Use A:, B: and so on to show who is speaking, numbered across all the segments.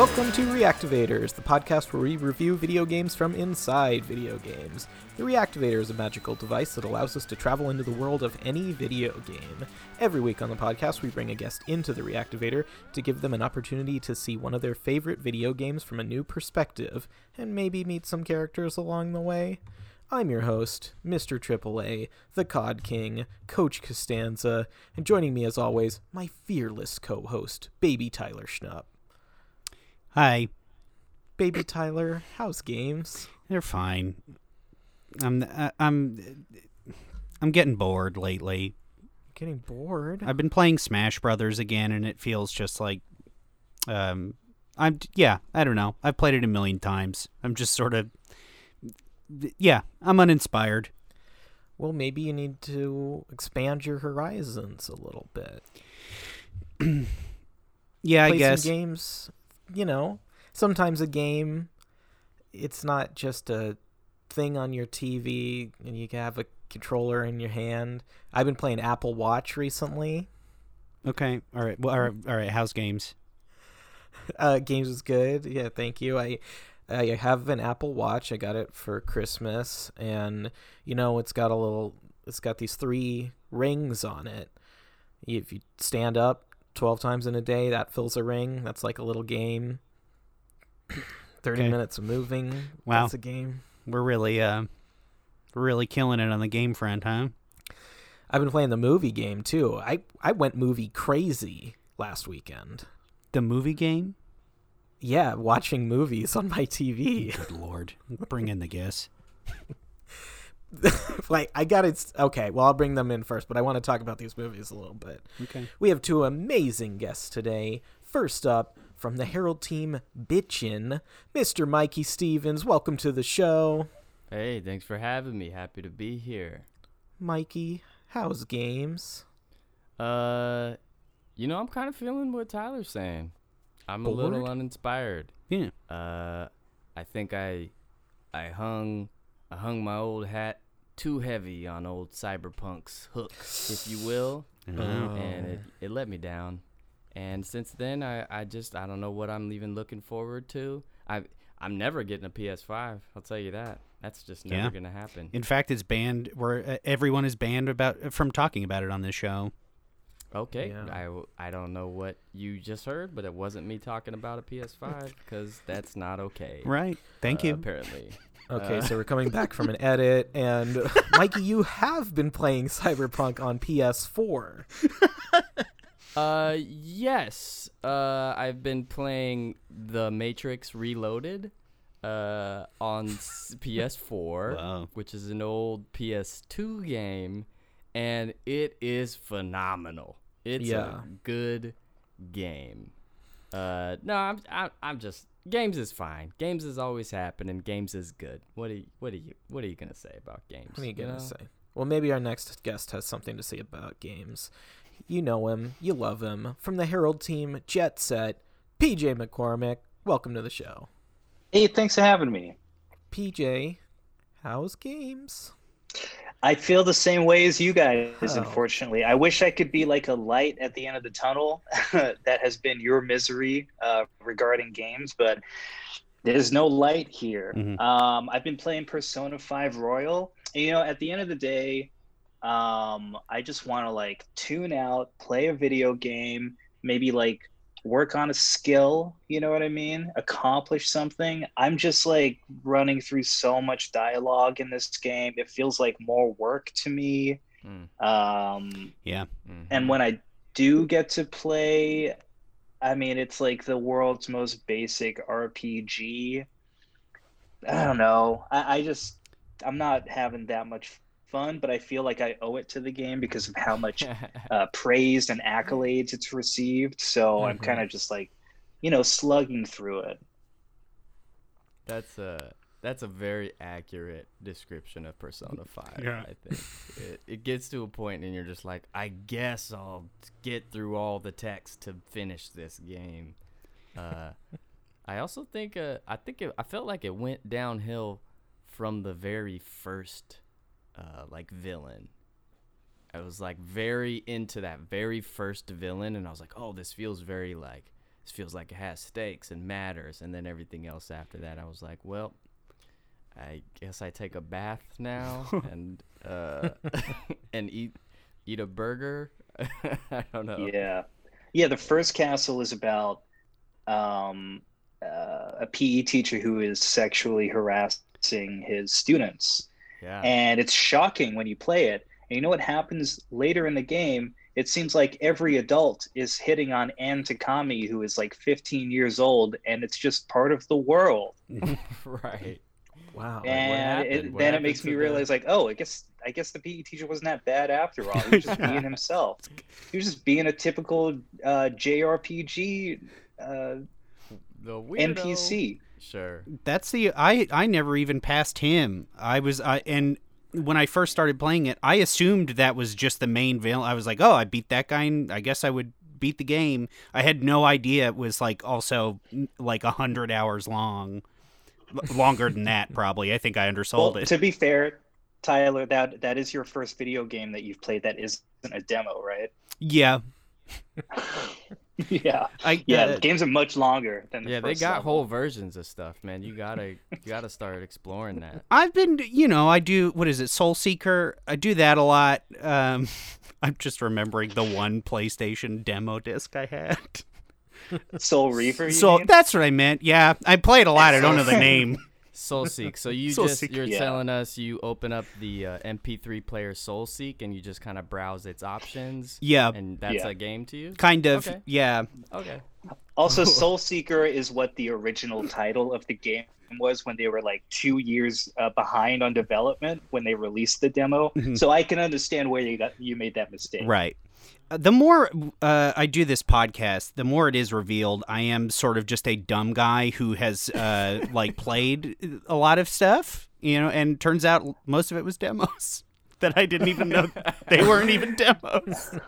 A: Welcome to Reactivators, the podcast where we review video games from inside video games. The Reactivator is a magical device that allows us to travel into the world of any video game. Every week on the podcast, we bring a guest into the Reactivator to give them an opportunity to see one of their favorite video games from a new perspective, and maybe meet some characters along the way. I'm your host, Mr. AAA, the COD King, Coach Costanza, and joining me as always, my fearless co host, Baby Tyler Schnupp.
B: Hi.
A: Baby Tyler, how's games?
B: They're fine. I'm uh, I'm I'm getting bored lately.
A: Getting bored?
B: I've been playing Smash Brothers again, and it feels just like um I'm yeah I don't know. I've played it a million times. I'm just sort of yeah I'm uninspired.
A: Well, maybe you need to expand your horizons a little bit.
B: yeah,
A: Play
B: I guess.
A: games. You know, sometimes a game, it's not just a thing on your TV, and you can have a controller in your hand. I've been playing Apple Watch recently.
B: Okay. All right. Well, all right. All right. How's games?
A: Uh, games is good. Yeah, thank you. I I have an Apple Watch. I got it for Christmas, and you know it's got a little. It's got these three rings on it. If you stand up twelve times in a day, that fills a ring. That's like a little game. Thirty
B: Okay.
A: minutes of moving.
B: Wow.
A: That's a game.
B: We're really uh we're really killing it on the game front, huh?
A: I've been playing the movie game too. I I went movie crazy last weekend.
B: The movie game.
A: Yeah, watching movies on my TV.
B: Good lord. Bring in the guess.
A: like I got it. Okay, well I'll bring them in first, but I want to talk about these movies a little bit.
B: Okay.
A: We have two amazing guests today. First up, from the Herald team, Bitchin, Mr. Mikey Stephens. Welcome to the show,
C: Hey, thanks for having me. Happy to be here.
A: Mikey. How's games?
C: Uh, you know, I'm kind of feeling what Tyler's saying. I'm a little uninspired.
B: Yeah.
C: Uh, I think I, I hung, I hung my old hat too heavy on old Cyberpunk's hooks, if you will,
B: Oh.
C: and it, it let me down. And since then, I, I just I don't know what I'm even looking forward to. I I'm never getting a PS5. I'll tell you that. That's just never
B: Yeah.
C: gonna happen.
B: In fact, it's banned. Where uh, everyone is banned about from talking about it on this show.
C: Okay,
A: Yeah.
C: I, w- I don't know what you just heard, but it wasn't me talking about a PS5 because that's not okay.
B: Right. Thank
C: uh,
B: you.
C: Apparently.
A: Okay,
C: Uh.
A: so we're coming back from an edit, and Mikey, you have been playing Cyberpunk on PS4.
C: Uh, yes. Uh, I've been playing The Matrix Reloaded, uh, on PS4,
B: Wow.
C: which is an old PS2 game, and it is phenomenal. It's
A: Yeah.
C: a good game. Uh, no, I'm, I'm, I'm just games is fine. Games is always happening. Games is good. What are you, what are you, what are you gonna say about games?
A: What are you gonna
C: know?
A: say? Well, maybe our next guest has something to say about games. You know him, you love him. From the Herald team, Jet Set, PJ McCormick. Welcome to the show.
D: Hey, thanks for having me.
A: PJ, how's games?
D: I feel the same way as you guys,
A: Oh.
D: unfortunately. I wish I could be like a light at the end of the tunnel that has been your misery uh, regarding games, but there's no light here.
B: Mhm.
D: Um, I've been playing Persona 5 Royal. And, you know, at the end of the day, um, I just want to like tune out, play a video game, maybe like work on a skill, you know what I mean? Accomplish something. I'm just like running through so much dialogue in this game. It feels like more work to me.
C: Mm,
D: Um,
B: Yeah.
C: mhm.
D: and when I do get to play, I mean, it's like the world's most basic RPG. I don't know. I, I just, I'm not having that much fun, but I feel like I owe it to the game because of how much uh, praise and accolades it's received. So I'm
A: Mhm.
D: kind of just like, you know, slugging through it.
C: That's a that's a very accurate description of Persona Five.
B: Yeah.
C: I think it, it gets to a point and you're just like, I guess I'll get through all the text to finish this game. Uh, I also think uh, I think it, I felt like it went downhill from the very first uh, like villain. I was like very into that very first villain, and I was like, oh, this feels very like this feels like it has stakes and matters. And then everything else after that, I was like, well, I guess I take a bath now and uh, and eat eat a burger. I don't know.
D: Yeah, yeah. The first castle is about um, uh, a PE teacher who is sexually harassing his students,
C: Yeah.
D: and it's shocking when you play it. And you know what happens later in the game? It seems like every adult is hitting on Anne Takami, who is like 15 years old, and it's just part of the world.
C: right.
A: Wow.
D: and
C: happened?
D: it,
C: What
D: then it makes me
C: the-
D: realize, like, oh, I guess I guess the PE teacher wasn't that bad after all. He was just being himself. He was just being a typical uh, JRPG uh,
C: The.
D: NPC.
C: Sure.
B: That's the I I never even passed him. I was I and when I first started playing it, I assumed that was just the main villain. I was like, "Oh, I beat that guy and I guess I would beat the game." I had no idea it was like also mm, like a 100 hours long. Longer than that probably. I think I undersold
D: Well,
B: it.
D: to be fair, Tyler, that that is your first video game that you've played that isn't a demo, right?
B: yeah.
D: yeah,
B: I
D: yeah.
B: uh,
D: the games are much longer than the
C: Yeah, they got
D: level.
C: whole versions of stuff, man. You gotta you gotta start exploring that.
B: I've been, you know, I do what is it, Soul Seeker? I do that a lot. Um, I'm just remembering the one PlayStation demo disc I had.
D: Soul Reaver. You
B: So
D: mean?
B: that's what I meant. Yeah, I played a lot. I don't know the name.
C: Soulseek. So you
B: Soul
C: just
B: Seek.
C: you're
D: Yeah.
C: telling us you open up the uh, MP3 player Soulseek and you just kind of browse its options.
B: Yeah,
C: And that's
D: Yeah.
C: a game to you.
B: kind of.
C: Okay.
B: Yeah,
C: Okay.
D: Also, Soul Seeker is what the original title of the game was when they were like two years uh, behind on development when they released the demo.
B: Mhm.
D: So I can understand where you got you made that mistake.
B: right. The more uh, I do this podcast, the more it is revealed I am sort of just a dumb guy who has uh, like played a lot of stuff, you know, and turns out most of it was demos that I didn't even know they weren't even demos.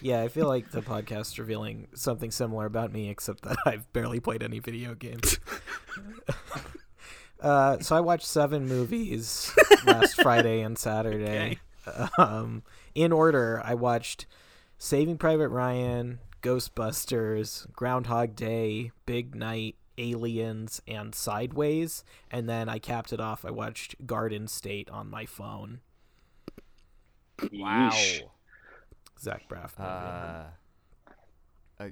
A: Yeah, I feel like the podcast's revealing something similar about me, except that I've barely played any video games. uh, so I watched seven movies last Friday and Saturday. Um, in order, I watched Saving Private Ryan, Ghostbusters, Groundhog Day, Big Night, Aliens, and Sideways. And then I capped it off. I watched Garden State on my phone.
C: Wow.
D: Yeesh.
A: Zach Braff.
C: Uh, uh,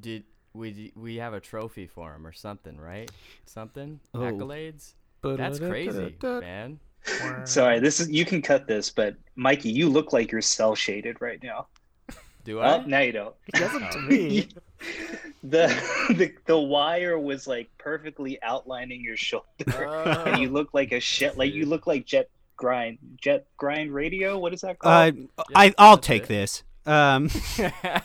C: did we we have a trophy for him or something, right? Something
B: Oh.
C: accolades. That's crazy, man.
D: Sorry, this is you can cut this, but Mikey, you look like you're cel shaded right now.
C: Do I?
D: Oh, now you don't.
A: He doesn't to me.
D: the, the the wire was like perfectly outlining your shoulder, and you look like a shit. Like you look like Jet Grind, Jet Grind Radio. What is that
B: Uh,
D: called?
B: I I'll take
C: it.
B: this. Um, uh,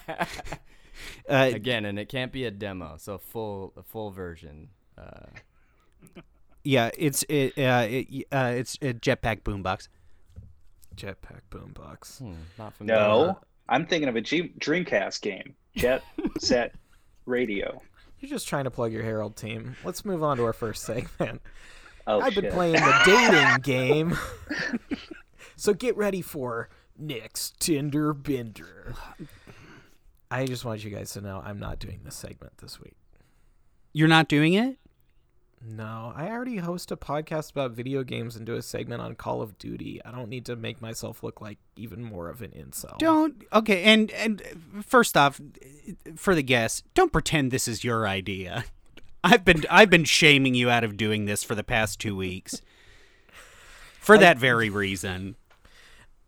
C: Again, and it can't be a demo, so full a full version. Uh,
B: yeah, it's it, uh, it, uh, it's a jetpack boombox.
A: Jetpack Boombox.
C: hmm, not familiar.
D: no, I'm thinking of a G- Dreamcast game. Jet Set Radio.
A: You're just trying to plug your Herald team. Let's move on to our first segment.
D: Oh,
A: I've been playing the dating game. so get ready for Nick's Tinder Bender. I just want you guys to know I'm not doing this segment this week.
B: You're not doing it.
A: No, I already host a podcast about video games and do a segment on Call of Duty. I don't need to make myself look like even more of an incel.
B: Don't okay. And and first off, for the guests, don't pretend this is your idea. I've been I've been shaming you out of doing this for the past two weeks. For
A: I-
B: that very reason.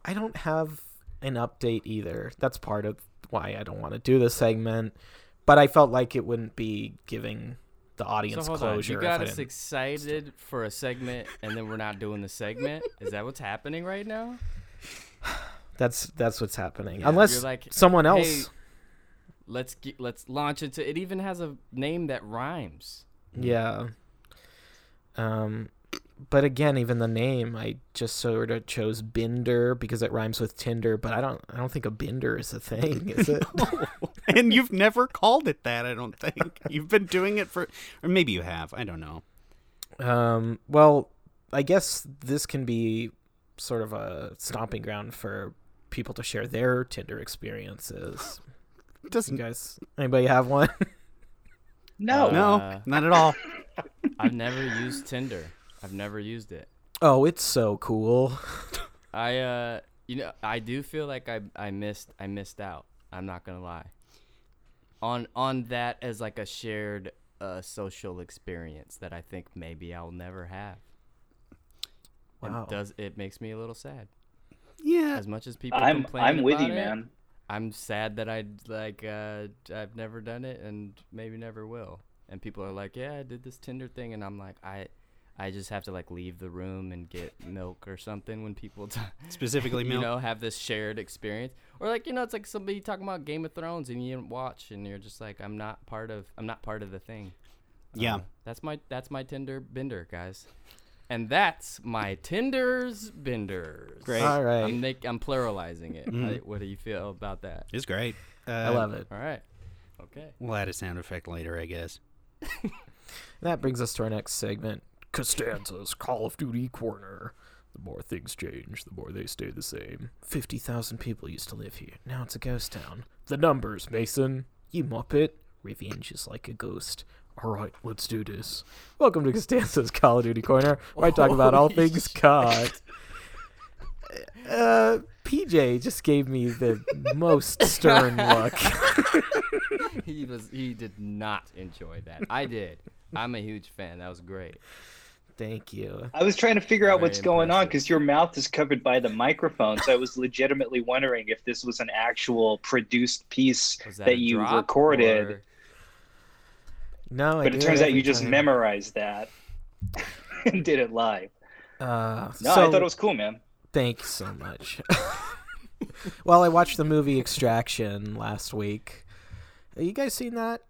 A: I don't have an update either. That's part of why I don't want to do this segment. But I felt like it wouldn't be giving the audience
C: So hold on,
A: closure.
C: you got us
A: didn't-
C: excited for a segment, and then we're not doing the segment. Is that what's happening right now?
A: That's that's what's happening.
C: Yeah,
A: Unless
C: you're like,
A: someone
C: "Hey,
A: else.
C: Let's get, let's launch into. It even has a name that rhymes.
A: Yeah. Um, but again, even the name, I just sort of chose Binder because it rhymes with Tinder. But I don't, I don't think a Binder is a thing, is it?
B: and you've never called it that. I don't think you've been doing it for, or maybe you have. I don't know.
A: um, well, I guess this can be sort of a stomping ground for people to share their Tinder experiences.
B: Doesn't
A: guys, anybody have one?
D: No.
B: no,
C: Uh,
B: not at all.
C: I've never used Tinder. I've never used it.
A: Oh, it's so cool.
C: I uh you know I do feel like I I missed I missed out. I'm not gonna lie. On on that as like a shared uh social experience that I think maybe I'll never have. And
A: Wow.
C: does it makes me a little sad.
B: Yeah,
C: As much as people
D: I'm
C: complain
D: I'm with you,
C: about it,
D: man.
C: I'm sad that I like uh I've never done it and maybe never will. And people are like, "Yeah, I did this Tinder thing," and I'm like, I I just have to like leave the room and get milk or something when people t-
B: specifically
C: you
B: milk.
C: know have this shared experience or like you know it's like somebody talking about game of thrones and you didn't watch and you're just like i'm not part of i'm not part of the thing
B: Yeah.
C: Uh, that's my that's my tinder bender guys and that's my tinder's benders
B: Great.
A: All right.
C: i'm, make, I'm pluralizing it. How- what do you feel about that
B: It's great. Uh,
A: I love it.
C: all right okay
B: We'll add a sound effect later, I guess.
A: That brings us to our next segment Costanza's Call of Duty Corner. The more things change, the more they stay the same. 50,000 people used to live here. Now it's a ghost town. The numbers, Mason. You muppet. Revenge is like a ghost. Alright, let's do this. Welcome to Costanza's Call of Duty Corner, where I talk about all things COD. Uh, PJ just gave me the most stern look.
C: he was he did not enjoy that i did i'm a huge fan that was great
A: Thank you.
D: I was trying to figure out
C: Very
D: what's going on because your mouth is covered by the microphone. So I was legitimately wondering if this was an actual produced piece
C: was
D: that, you recorded.
C: or-
A: No, I
D: But it turns out you just
A: time.
D: memorized that and did it live.
A: Uh,
D: No,
A: so,
D: I thought it was cool, man.
A: Thanks so much. well, I watched the movie Extraction last week. Have you guys seen that?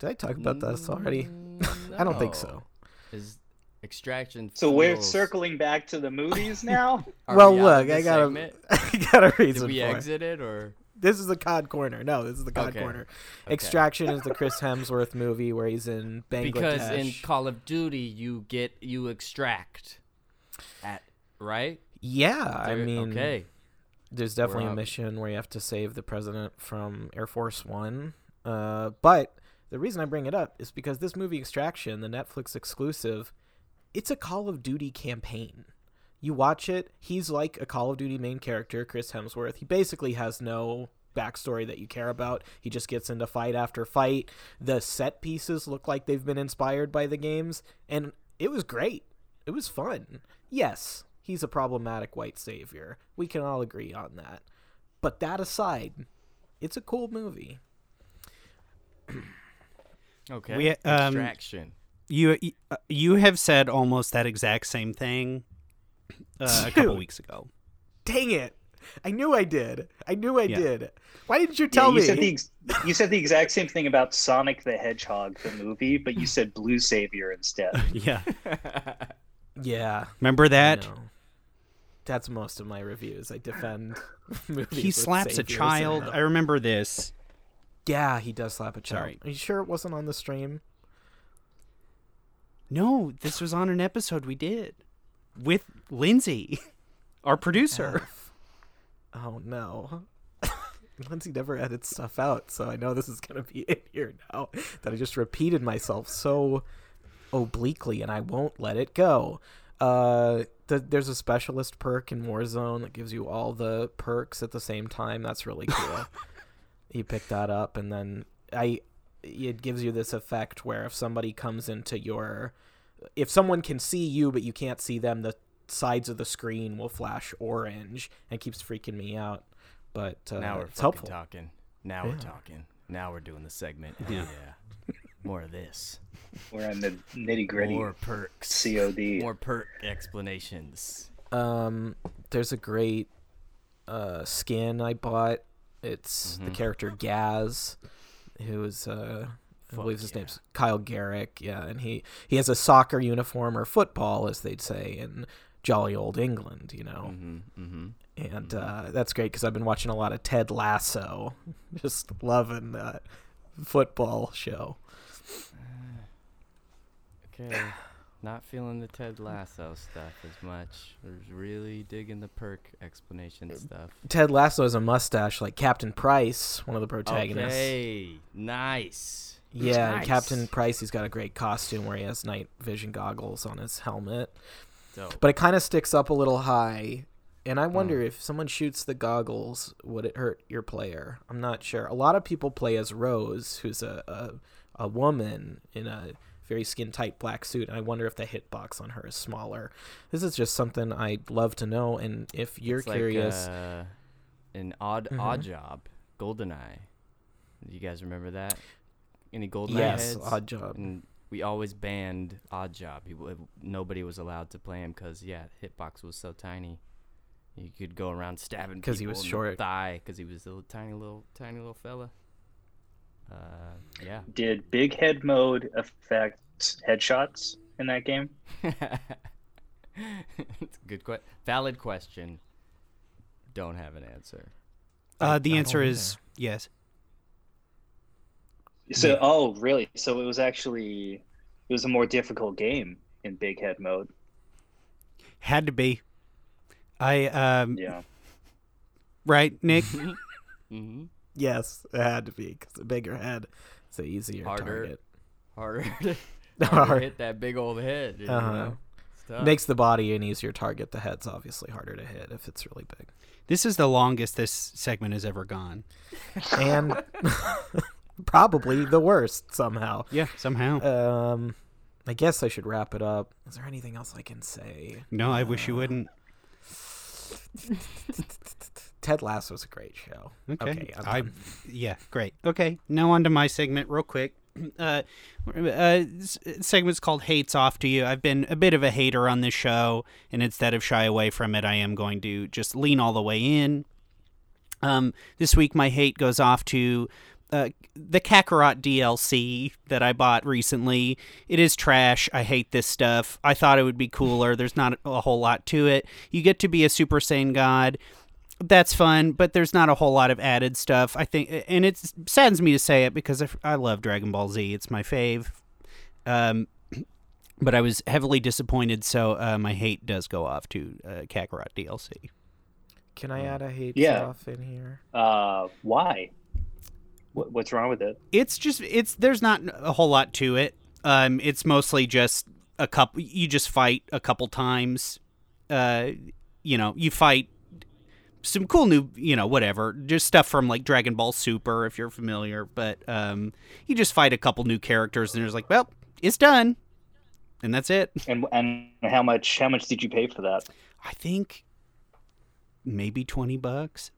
A: Did I talk about this already?
C: Mm,
A: I don't think so.
C: Is extraction?
D: So we're
C: feels-
D: circling back to the movies now.
C: Are
A: well,
C: we out
A: look,
C: the
A: I got a,
C: segment?
A: I got a reason Did
C: we
A: for it.
C: exit it or?
A: This is the COD corner. No, this is the COD
C: Okay.
A: corner.
C: Okay.
A: Extraction is the Chris Hemsworth movie where he's in Bangladesh.
C: Because in Call of Duty, you get you extract, at right.
A: yeah, I
C: There-
A: mean,
C: okay.
A: there's definitely a
C: up.
A: mission where you have to save the president from Air Force One. Uh, but the reason I bring it up is because this movie Extraction, the Netflix exclusive, it's a Call of Duty campaign. You watch it, he's like a Call of Duty main character, Chris Hemsworth. He basically has no backstory that you care about. He just gets into fight after fight. The set pieces look like they've been inspired by the games, and it was great. It was fun. Yes, he's a problematic white savior. We can all agree on that. But that aside, it's a cool movie.
C: Okay.
B: We, um,
C: extraction.
B: You uh, you have said almost that exact same thing uh, a couple weeks ago.
A: Dang it. I knew I did. I knew I
B: Yeah.
A: did. Why didn't you
D: Yeah,
A: tell
D: you
A: me?
D: said the ex- you said the exact same thing about Sonic the Hedgehog, the movie, but you said Blue Savior instead.
B: Yeah,
A: yeah.
B: remember that?
A: That's most of my reviews. I defend movies.
B: He
A: with
B: slaps a child. I remember this.
A: Yeah, he does slap a child.
B: Sorry.
A: Are you sure it wasn't on the stream?
B: No, this was on an episode we did with Lindsay, our producer.
A: F. Oh no. Lindsay never edits stuff out, so I know this is gonna be in here now. That I just repeated myself so obliquely, and I won't let it go. Uh, th- there's a specialist perk in Warzone that gives you all the perks at the same time. That's really cool. you pick that up, and then I, it gives you this effect where if somebody comes into your, if someone can see you but you can't see them, the sides of the screen will flash orange and keeps freaking me out. But uh,
C: now we're
A: it's helpful.
C: talking. Now we're talking. Now we're doing the segment.
B: Yeah.
C: yeah. More of this.
D: We're in the nitty gritty
C: More perks.
D: COD.
C: More perk explanations.
A: Um, there's a great uh, skin I bought. It's the
C: Mhm.
A: character Gaz, who is uh, I
C: Fuck
A: believe his
C: yeah.
A: name's Kyle Garrick. Yeah, and he he has a soccer uniform or football, as they'd say in jolly old England. You know,
C: Mm-hmm. Mm-hmm.
A: and uh, that's great because I've been watching a lot of Ted Lasso, just loving that football show.
C: Okay. Not feeling the Ted Lasso stuff as much. There's really digging the perk explanation stuff.
A: Ted Lasso has a mustache like Captain Price, one of the protagonists.
C: Okay. Nice.
A: Yeah,
C: Nice.
A: Captain Price, he's got a great costume where he has night vision goggles on his helmet.
C: Dope.
A: But it kind of sticks up a little high. And I wonder
C: Hmm.
A: if someone shoots the goggles, would it hurt your player? I'm not sure. A lot of people play as Rose, who's a, a, a woman in a very skin tight black suit. And I wonder if the hitbox on her is smaller. This is just something I'd love to know. And if you're
C: It's
A: curious,
C: Like, uh, an odd
A: Mhm.
C: odd job, Goldeneye. Do you guys remember that? Any Goldeneye
A: yes,
C: heads?
A: odd job.
C: And we always banned Odd Job. Nobody was allowed to play him because yeah, hitbox was so tiny. You could go around stabbing
A: because he was short.
C: thigh because he was a little tiny little tiny little fella. Uh, yeah.
D: Did big head mode affect headshots in that game?
C: It's a good question. valid question. Don't have an answer.
B: Uh, the answer is yes.
D: So,
A: Yeah.
D: oh, really? So it was actually it was a more difficult game in big head mode.
B: Had to be. I um
D: Yeah.
B: right, Nick.
C: Mm-hmm.
A: Yes, it had to be because the bigger head, it's an easier
C: Harder.
A: target.
C: Harder, to, harder to hit that big old head. you
A: Uh-huh.
C: know?
A: Makes the body an easier target. The head's obviously harder to hit if it's really big.
B: This is the longest this segment has ever gone.
A: And probably the worst somehow.
B: Yeah, somehow.
A: Um, I guess I should wrap it up. Is there anything else I can say?
B: no, I wish you wouldn't.
A: Ted Lasso's a great show.
B: Okay.
A: Okay,
B: I yeah, great. Okay, now on to my segment real quick. Uh, uh, segment's called "Hates Off to You." I've been a bit of a hater on this show, and instead of shy away from it, I am going to just lean all the way in. Um, this week, my hate goes off to uh, the Kakarot DLC that I bought recently. It is trash. I hate this stuff. I thought it would be cooler. There's not a whole lot to it. You get to be a Super Saiyan God that's fun, but there's not a whole lot of added stuff. I think, and it saddens me to say it because I, I love Dragon Ball Z. It's my fave. Um, but I was heavily disappointed, so uh, my hate does go off to uh, Kakarot DLC.
A: Can I add a hate
D: Yeah.
A: stuff in here?
D: Uh, why? What, what's wrong with it?
B: It's just it's there's not a whole lot to it. Um, it's mostly just a couple. You just fight a couple times. Uh, you know, you fight some cool new, you know, whatever, just stuff from like Dragon Ball Super if you're familiar. But um, you just fight a couple new characters, and it's like, well, it's done, and that's it.
D: And and how much how much did you pay for that?
B: I think maybe twenty bucks.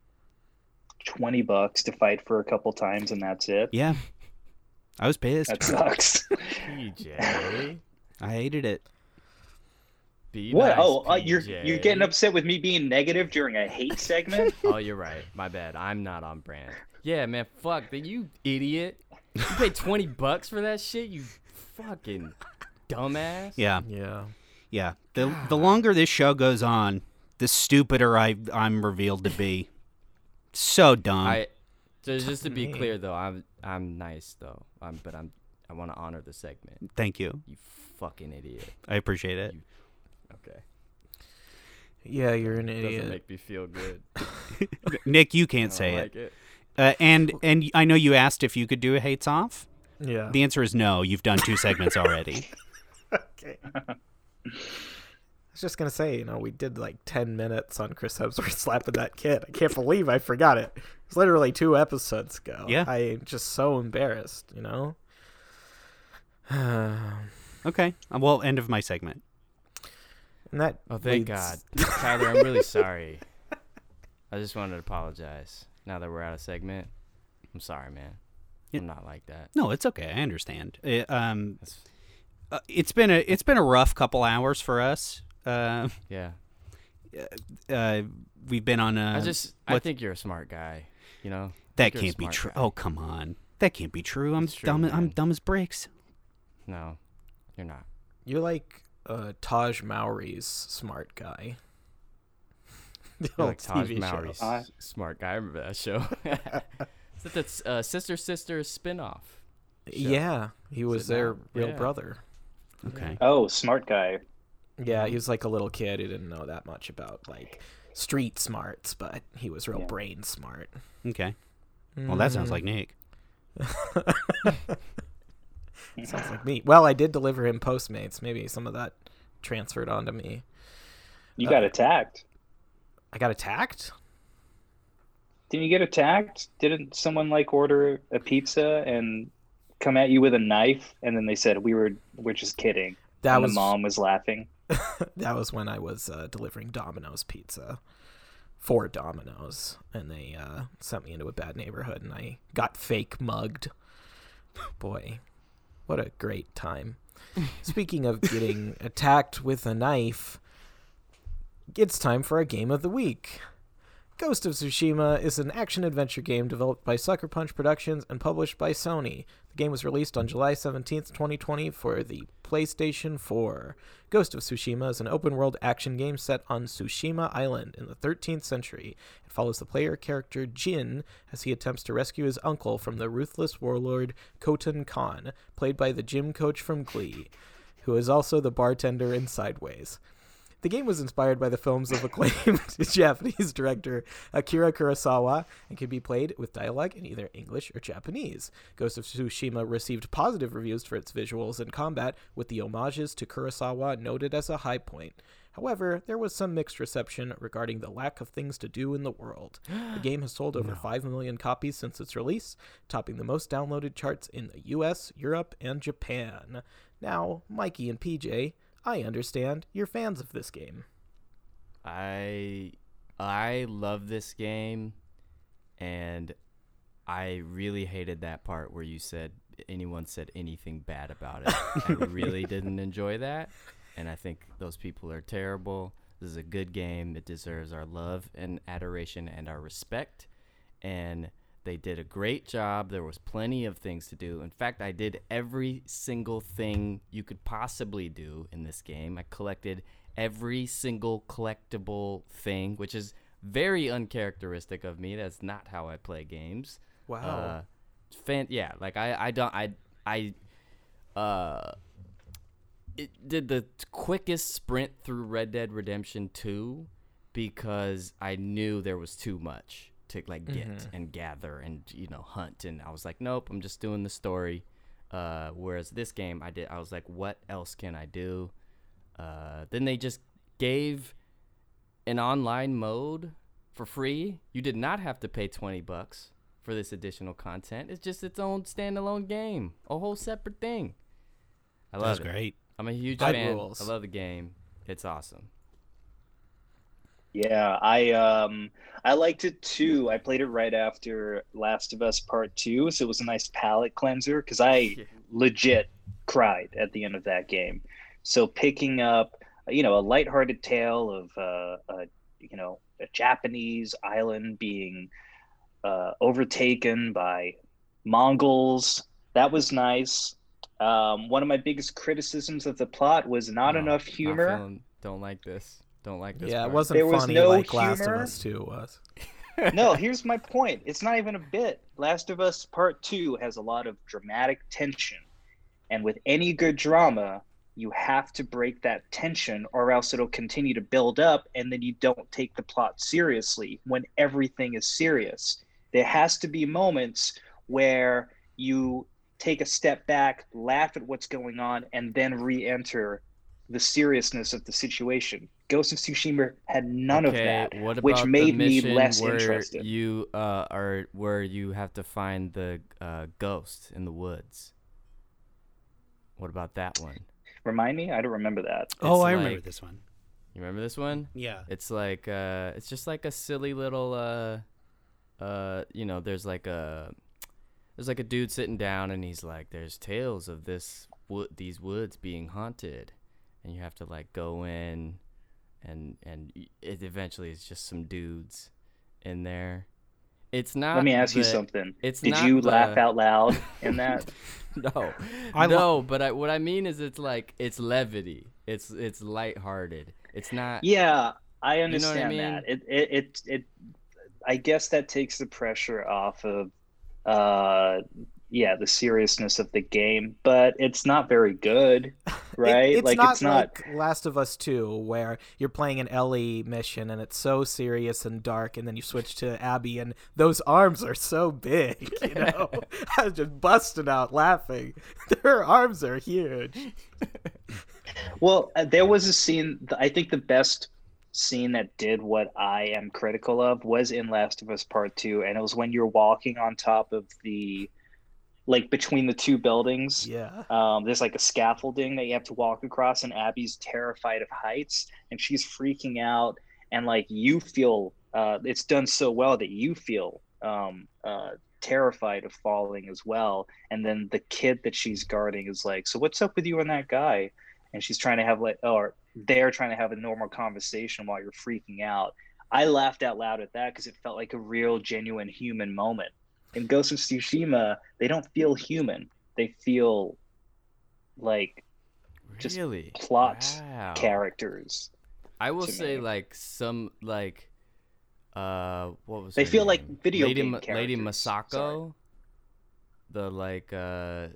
D: Twenty bucks to fight for a couple times, and that's it.
B: Yeah, I was pissed.
D: That sucks.
C: PJ.
B: I hated it.
C: Be
D: what?
C: nice,
D: oh, uh, you're you're getting upset with me being negative during a hate segment?
C: Oh, you're right. My bad. I'm not on brand. Yeah, man. Fuck. that You idiot. You paid 20 bucks for that shit? You fucking dumbass.
B: Yeah,
A: Yeah.
B: yeah. The the longer this show goes on, the stupider I I'm revealed to be. So dumb.
C: I just, just to be
A: me.
C: clear though, I'm I'm nice though. I'm but I'm I want to honor the segment.
B: Thank you.
C: You fucking idiot.
B: I appreciate it.
C: Okay.
A: Yeah, you're an
C: Doesn't
A: idiot.
C: make me feel good.
B: Nick, you can't
C: I
B: say
C: don't
B: it.
C: like it.
B: Uh, and and I know you asked if you could do a hates off.
A: yeah.
B: The answer is no. You've done two segments already.
A: okay. I was just gonna say, you know, we did like ten minutes on Chris Hemsworth slapping that kid. I can't believe I forgot it. It's literally two episodes ago.
B: Yeah.
A: I'm just so embarrassed, you know.
B: Okay. Uh, Well, end of my segment.
A: And that.
C: Oh, thank
A: leads-
C: God. Tyler, I'm really sorry. I just wanted to apologize. Now that we're out of segment, I'm sorry, man.
B: Yeah.
C: I'm not like that.
B: No, it's okay. I understand. It, um,
C: That's,
B: uh, it's been a it's been a rough couple hours for us. Uh,
C: yeah.
B: uh, we've been on a.
C: I just I think you're a smart guy. You know.
B: that can't be true. Oh come on, that can't be true. I'm
C: true,
B: dumb. I'm dumb as bricks.
C: No, you're not.
A: You're like uh, Taj Mowry's smart guy. The old
C: like Taj
A: TV show.
C: Mowry's
D: Uh,
C: smart guy. I remember that show. Is that that's uh, Sister Sister spinoff?
A: Yeah, he was
C: Sit
A: their
C: down.
A: real
C: Yeah.
A: brother.
B: Okay.
D: Oh, smart guy.
A: Yeah, he was like a little kid who didn't know that much about like street smarts, but he was real
D: Yeah.
A: brain smart.
B: Okay. Well, that sounds like Nick.
A: Sounds like me. Well, I did deliver him Postmates. Maybe some of that transferred onto me.
D: You got
A: Uh,
D: attacked.
A: I got attacked.
D: Didn't you get attacked? Didn't someone like order a pizza and come at you with a knife and then they said we were we're just kidding.
A: That
D: and
A: was
D: the mom was laughing.
A: that was when I was uh, delivering Domino's pizza for Domino's, and they uh, sent me into a bad neighborhood, and I got fake mugged. Boy, what a great time! Speaking of getting attacked with a knife, it's time for our game of the week. Ghost of Tsushima is an action adventure game developed by Sucker Punch Productions and published by Sony. The game was released on July 17th, 2020 for the PlayStation 4. Ghost of Tsushima is an open world action game set on Tsushima Island in the 13th century. It follows the player character Jin as he attempts to rescue his uncle from the ruthless warlord Khotun Khan, played by the gym coach from Glee, who is also the bartender in Sideways. The game was inspired by the films of acclaimed Japanese director Akira Kurosawa and can be played with dialogue in either English or Japanese. Ghost of Tsushima received positive reviews for its visuals and combat, with the homages to Kurosawa noted as a high point. However, there was some mixed reception regarding the lack of things to do in the world. The game has sold over 5 million copies since its release, topping the most downloaded charts in the US, Europe, and Japan. Now, Mikey and PJ, I understand you're fans of this game.
C: I I love this game, and I really hated that part where you said anyone said anything bad about it. I really didn't enjoy that, and I think those people are terrible. This is a good game. It deserves our love and adoration and our respect, and they did a great job. There was plenty of things to do. In fact, I did every single thing you could possibly do in this game. I collected every single collectible thing, which is very uncharacteristic of me. That's not how I play games.
A: Wow.
C: Uh, fan, yeah, like I, I don't, I, I, uh, it did the quickest sprint through Red Dead Redemption 2 because I knew there was too much to like get
A: Mhm.
C: and gather and you know hunt and I was like nope I'm just doing the story uh whereas this game I did I was like what else can I do uh then they just gave an online mode for free you did not have to pay 20 bucks for this additional content it's just its own standalone game a whole separate thing I love
B: That's
C: it
B: great.
C: I'm a huge
A: That
C: fan.
A: rules.
C: I love the game. It's awesome.
D: Yeah, I um I liked it too. I played it right after Last of Us Part 2, so it was a nice palate cleanser cuz I legit cried at the end of that game. So picking up, you know, a lighthearted tale of uh, a you know, a Japanese island being uh, overtaken by Mongols, that was nice. Um, one of my biggest criticisms of the plot was not
C: No,
D: enough humor.
C: feeling- don't like this. Don't like this.
A: yeah, it wasn't
D: There was
A: funny
D: no
A: like Last of. Us 2 was.
D: no, here's my point. It's not even a bit. Last of Us Part 2 has a lot of dramatic tension. And with any good drama, you have to break that tension or else it'll continue to build up and then you don't take the plot seriously when everything is serious. There has to be moments where you take a step back, laugh at what's going on, and then re-enter the seriousness of the situation. Ghost of Tsushima had none
C: okay,
D: of that.
C: What
D: which
C: about the
D: made me less
C: where
D: interested.
C: You uh, are where you have to find the uh, ghost in the woods. What about that one?
D: Remind me? I don't remember that.
B: Oh,
C: It's
B: I remember this one.
C: You remember this one?
B: Yeah.
C: It's like uh it's just like a silly little uh uh you know, there's like a there's like a dude sitting down and he's like there's tales of this wood these woods being haunted and you have to like go in and and it eventually is just some dudes in there. It's not
D: Let me ask you something.
C: It's
D: Did you
C: the-
D: laugh out loud in that?
C: no,
B: I lo-
C: no. but I, what I mean is, it's like it's levity. It's it's lighthearted. It's not.
D: yeah, I
C: know what I
D: understand
C: mean?
D: that. It, it it it I guess that takes the pressure off of uh yeah the seriousness of the game, but it's not very good, right?
A: It- it's
D: like
A: not
D: it's not.
A: like Last of Us 2, where you're playing an Ellie mission and it's so serious and dark, and then you switch to Abby and those arms are so big, you know? I was just busting out laughing. their arms are huge.
D: Well, uh, there was a scene. I think the best scene that did what I am critical of was in Last of Us Part Two, and it was when you're walking on top of the, like between the two buildings.
A: Yeah.
D: Um, there's like a scaffolding that you have to walk across, and Abby's terrified of heights, and she's freaking out, and like you feel, uh, it's done so well that you feel um, uh, terrified of falling as well. And then the kid that she's guarding is like, "So what's up with you and that guy?" And she's trying to have like, or they're trying to have a normal conversation while you're freaking out. I laughed out loud at that because it felt like a real, genuine human moment. In Ghost of Tsushima, they don't feel human; they feel like Just
C: really
D: plot
C: Wow.
D: characters.
C: I will say
D: me.
C: like some like uh what was
D: They feel like video
C: Lady
D: game
C: Ma- Lady
D: characters. Sorry.
C: Masako. The like uh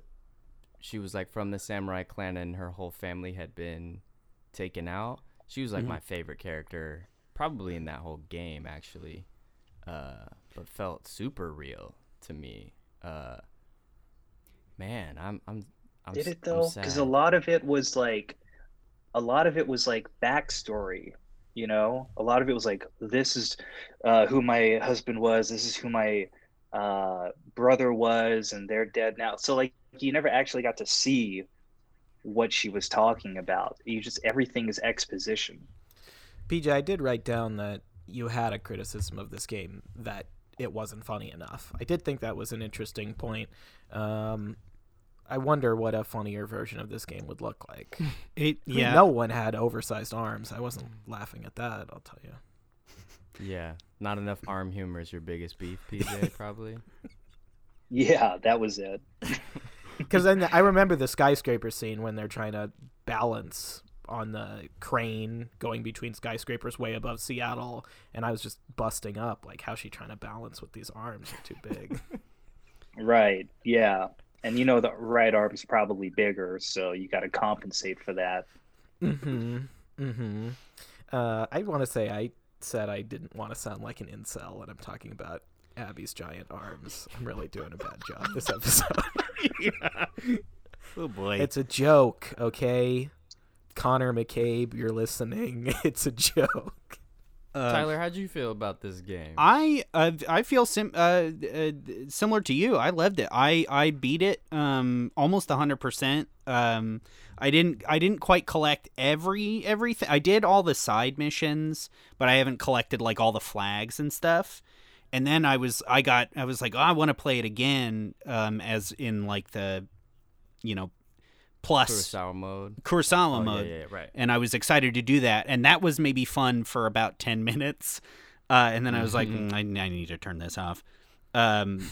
C: she was like from the samurai clan and her whole family had been taken out. She was like
B: Mhm.
C: my favorite character probably in that whole game actually. Uh but felt super real to me. Uh man, I'm I'm I'm
D: Did it though? Because a lot of it was like, a lot of it was like backstory. You know, a lot of it was like, this is uh, who my husband was. This is who my uh, brother was, and they're dead now. So like, you never actually got to see what she was talking about. You just everything is exposition.
A: PJ, I did write down that you had a criticism of this game that it wasn't funny enough. I did think that was an interesting point. Um, I wonder what a funnier version of this game would look like.
B: It
A: I mean,
B: yeah.
A: no one had oversized arms. I wasn't laughing at that, I'll tell you.
C: Yeah, not enough arm humor is your biggest beef, PJ. Probably.
D: Yeah, that was it.
A: Because then I remember the skyscraper scene when they're trying to balance on the crane going between skyscrapers way above Seattle, and I was just busting up like, how's she trying to balance with these arms? They're too big.
D: Right. Yeah. And you know the right arm's probably bigger, so you got to compensate for that.
A: mm-hmm. Mm-hmm. Uh, I want to say I said I didn't want to sound like an incel, and I'm talking about Abby's giant arms. I'm really doing a bad job this episode.
B: Oh boy.
A: it's a joke, okay? Connor McCabe, you're listening. It's a joke.
B: Uh,
C: Tyler, how'd you feel about this game?
B: I uh, I feel sim- uh, uh, similar to you. I loved it. I, I beat it um almost hundred percent. Um, I didn't I didn't quite collect every everything. I did all the side missions, but I haven't collected like all the flags and stuff. And then I was I got I was like oh, I want to play it again. Um, as in like the, you know, plus
C: Kurosawa mode.
B: Kurosawa
C: Oh,
B: mode
C: yeah, yeah, right.
B: and I was excited to do that, and that was maybe fun for about ten minutes, uh, and then I was like,
C: Mhm.
B: "Mm, I, I need to turn this off, um,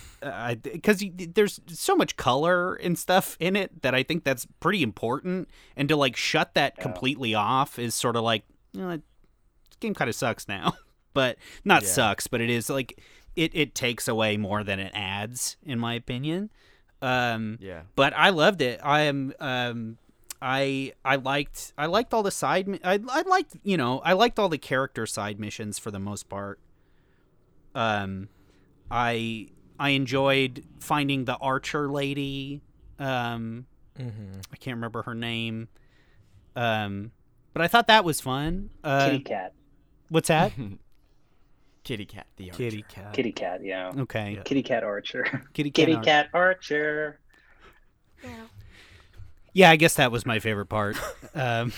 B: because there's so much color and stuff in it that I think that's pretty important, and to like shut that
D: Yeah.
B: completely off is sort of like, you know, this game kind of sucks now, but not
C: Yeah.
B: sucks, but it is like it it takes away more than it adds, in my opinion. Um,
C: Yeah.
B: but I loved it. I am um I I liked I liked all the side I I liked, you know, I liked all the character side missions for the most part. Um I I enjoyed finding the archer lady. Um
A: Mm-hmm.
B: I can't remember her name. Um but I thought that was fun. Uh
D: Kitty cat.
B: what's that?
C: Kitty cat, the archer.
A: Kitty cat.
D: Kitty cat, yeah.
B: Okay.
A: Yeah.
D: Kitty cat archer.
B: Kitty cat.
D: Kitty
B: ar-
D: cat archer.
B: Yeah. yeah, I guess that was my favorite part. Um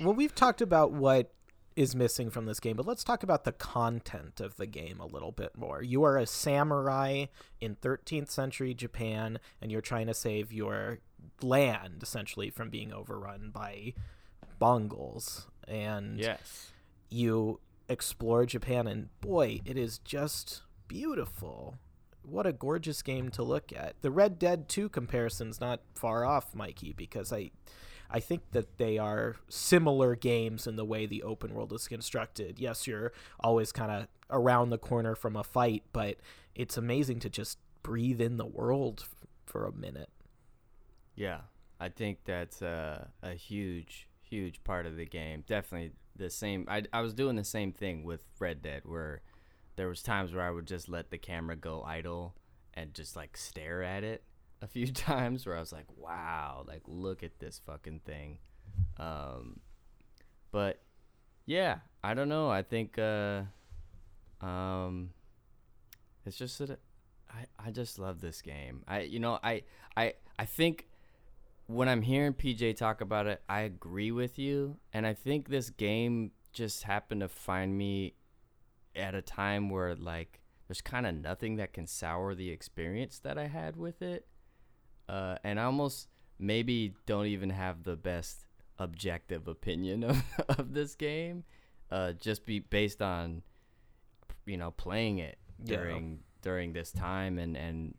A: Well, we've talked about what is missing from this game, but let's talk about the content of the game a little bit more. You are a samurai in 13th century Japan, and you're trying to save your land essentially from being overrun by Mongols. And
C: Yes.
A: you explore Japan, and boy, it is just beautiful. What a gorgeous game to look at. The Red Dead 2 comparison's not far off, Mikey, because I I think that they are similar games in the way the open world is constructed. Yes, you're always kind of around the corner from a fight, but it's amazing to just breathe in the world for a minute.
C: Yeah, I think that's a, a huge, huge part of the game. Definitely the same. I, I was doing the same thing with Red Dead, where there was times where I would just let the camera go idle and just like stare at it a few times, where I was like, "Wow, like look at this fucking thing." Um, but yeah, I don't know. I think uh, um, it's just that I I just love this game. I you know I I I think when I'm hearing PJ talk about it, I agree with you, and I think this game just happened to find me at a time where like there's kind of nothing that can sour the experience that I had with it, uh, and I almost maybe don't even have the best objective opinion of, of this game, uh, just be based on you know playing it
A: Yeah.
C: during during this time and and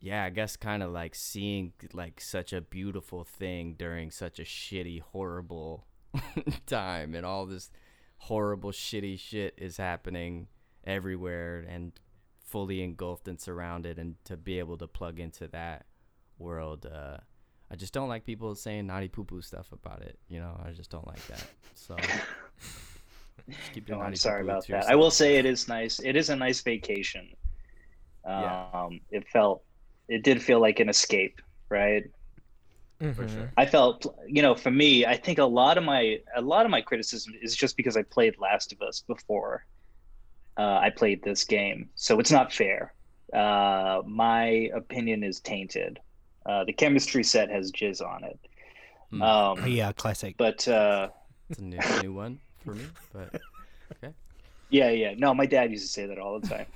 C: yeah, I guess kind of like seeing like such a beautiful thing during such a shitty, horrible time, and all this horrible, shitty shit is happening everywhere and fully engulfed and surrounded, and to be able to plug into that world, uh, I just don't like people saying naughty poo poo stuff about it. You know, I just don't like that. So. keep
D: No, I'm sorry about that. I will say it is nice. It is a nice vacation. Um,
C: Yeah.
D: it felt, it did feel like an escape, right?
C: for
A: Mhm.
C: sure.
D: I felt, you know, for me, I think a lot of my a lot of my criticism is just because I played Last of Us before uh, I played this game, so it's not fair. Uh, my opinion is tainted. Uh, the chemistry set has jizz on it,
C: Hmm.
D: um,
B: Yeah, classic.
D: but uh,
C: It's a new, new one for me, but okay.
D: yeah, yeah. No, my dad used to say that all the time.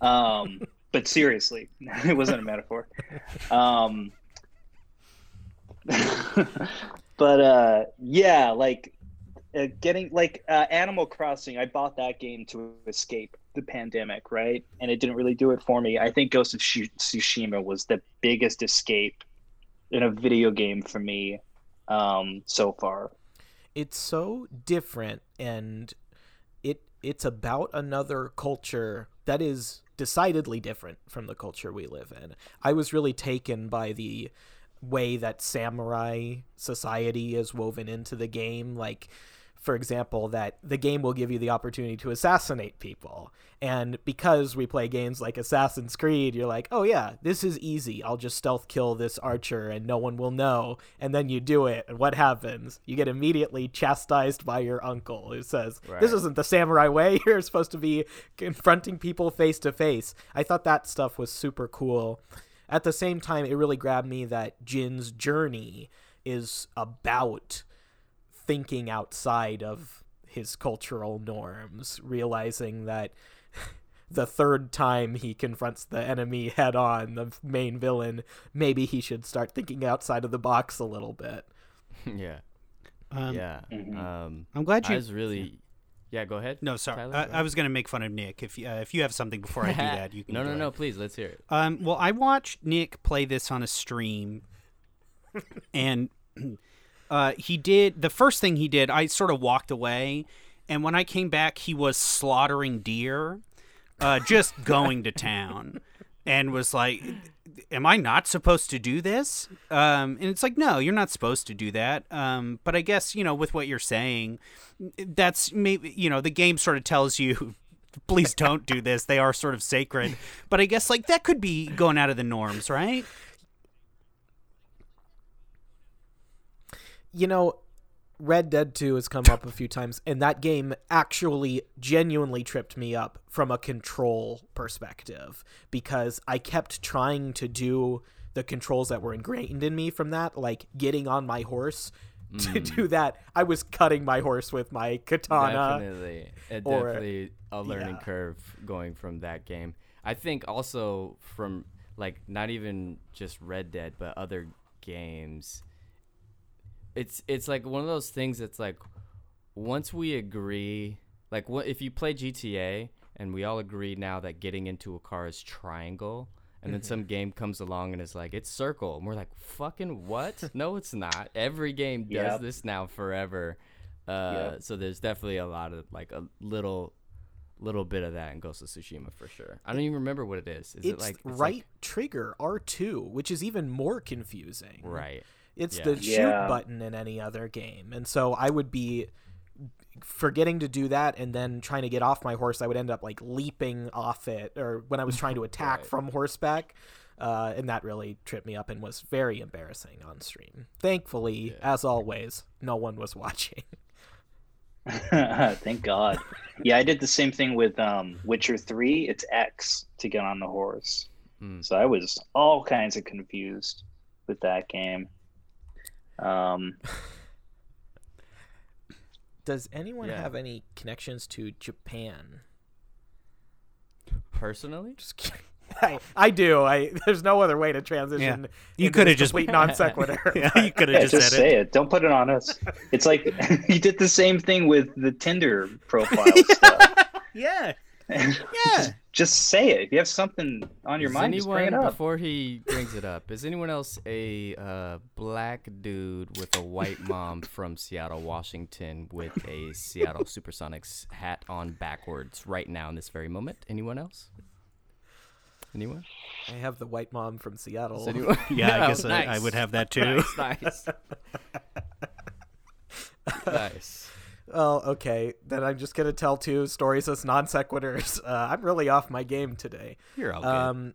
D: um, but seriously, it wasn't a metaphor. Um, but uh, yeah, like uh, getting like uh, Animal Crossing, I bought that game to escape the pandemic, right? And it didn't really do it for me. I think Ghost of Shi- Tsushima was the biggest escape in a video game for me um, so far.
A: it's so different and it it's about another culture that is decidedly different from the culture we live in. I was really taken by the way that samurai society is woven into the game like for example that the game will give you the opportunity to assassinate people. And because we play games like Assassin's Creed you're like oh yeah this is easy. I'll just stealth kill this archer and no one will know. And then you do it and what happens? You get immediately chastised by your uncle who says this isn't the samurai way. You're supposed to be confronting people face to face I thought that stuff was super cool. At the same time it really grabbed me that Jin's journey is about thinking outside of his cultural norms, realizing that the third time he confronts the enemy head on, the main villain, maybe he should start thinking outside of the box a little bit.
C: yeah,
B: Um,
C: yeah.
D: Mhm.
C: Um,
B: I'm glad
C: I
B: you.
C: was really, yeah. Go ahead.
B: No, sorry.
C: Tyler,
B: I, I was going to make fun of Nick. If you- uh, if you have something before I do that, you can.
C: no,
B: go
C: no, no.
B: ahead.
C: Please, let's hear it.
B: Um, well, I watched Nick play this on a stream, and uh, he did the first thing he did. I sort of walked away, and when I came back, he was slaughtering deer, uh, just going to town, and was like, "Am I not supposed to do this?" Um, and it's like, "No, you're not supposed to do that." Um, but I guess you know, with what you're saying, that's maybe you know, the game sort of tells you please don't do this. They are sort of sacred. But I guess like that could be going out of the norms, right?
A: You know, Red Dead 2 has come up a few times, and that game actually genuinely tripped me up from a control perspective because I kept trying to do the controls that were ingrained in me from that, like getting on my horse. To hmm. do that, I was cutting my horse with my katana.
C: definitely, it
A: or-
C: definitely a learning
A: yeah.
C: curve going from that game. I think also from like not even just Red Dead, but other games. It's it's like one of those things that's like once we agree, like what if you play GTA and we all agree now that getting into a car is triangle. And then some game comes along and is like, it's circle. And we're like, fucking what? no, it's not. Every game does
D: Yep.
C: this now forever. Uh,
D: Yep.
C: So there's definitely a lot of like a little little bit of that in Ghost of Tsushima for sure. I don't even remember what it is. Is
A: it's
C: it like it's
A: right
C: like-
A: trigger R2, which is even more confusing.
C: right.
A: It's
C: Yeah.
A: the shoot
D: Yeah.
A: button in any other game. And so I would be forgetting to do that and then trying to get off my horse, I would end up like leaping off it or when I was trying to attack
C: Right.
A: from horseback. Uh, and that really tripped me up and was very embarrassing on stream. Thankfully, as always, no one was watching.
D: Thank God. Yeah, I did the same thing with um, Witcher 3. It's X to get on the horse.
C: Mm.
D: So I was all kinds of confused with that game. Um,
A: Does anyone
C: Yeah.
A: have any connections to Japan?
C: Personally,
A: Just kidding. I, I do. I there's no other way to transition.
B: You coulda just-
A: complete non sequitur.
B: yeah, you could
D: yeah,
B: have
D: just,
B: just, said
D: say
B: it.
D: it. Don't put it on us. It's like you did the same thing with the Tinder profile stuff.
B: Yeah.
D: just,
B: Yeah.
D: just say it. If you have something on your
C: is
D: mind, just bring it up.
C: before he brings it up? Is anyone else a uh, black dude with a white mom from Seattle, Washington, with a Seattle SuperSonics hat on backwards right now in this very moment? Anyone else? Anyone?
A: I have the white mom from Seattle.
C: Anyone?
B: Yeah, I
C: No,
B: guess I, I would have that too.
C: Nice, nice. nice.
A: Well, okay. Then I'm just gonna tell two stories as non sequiturs. Uh, I'm really off my game today.
B: You're all good.
A: Um,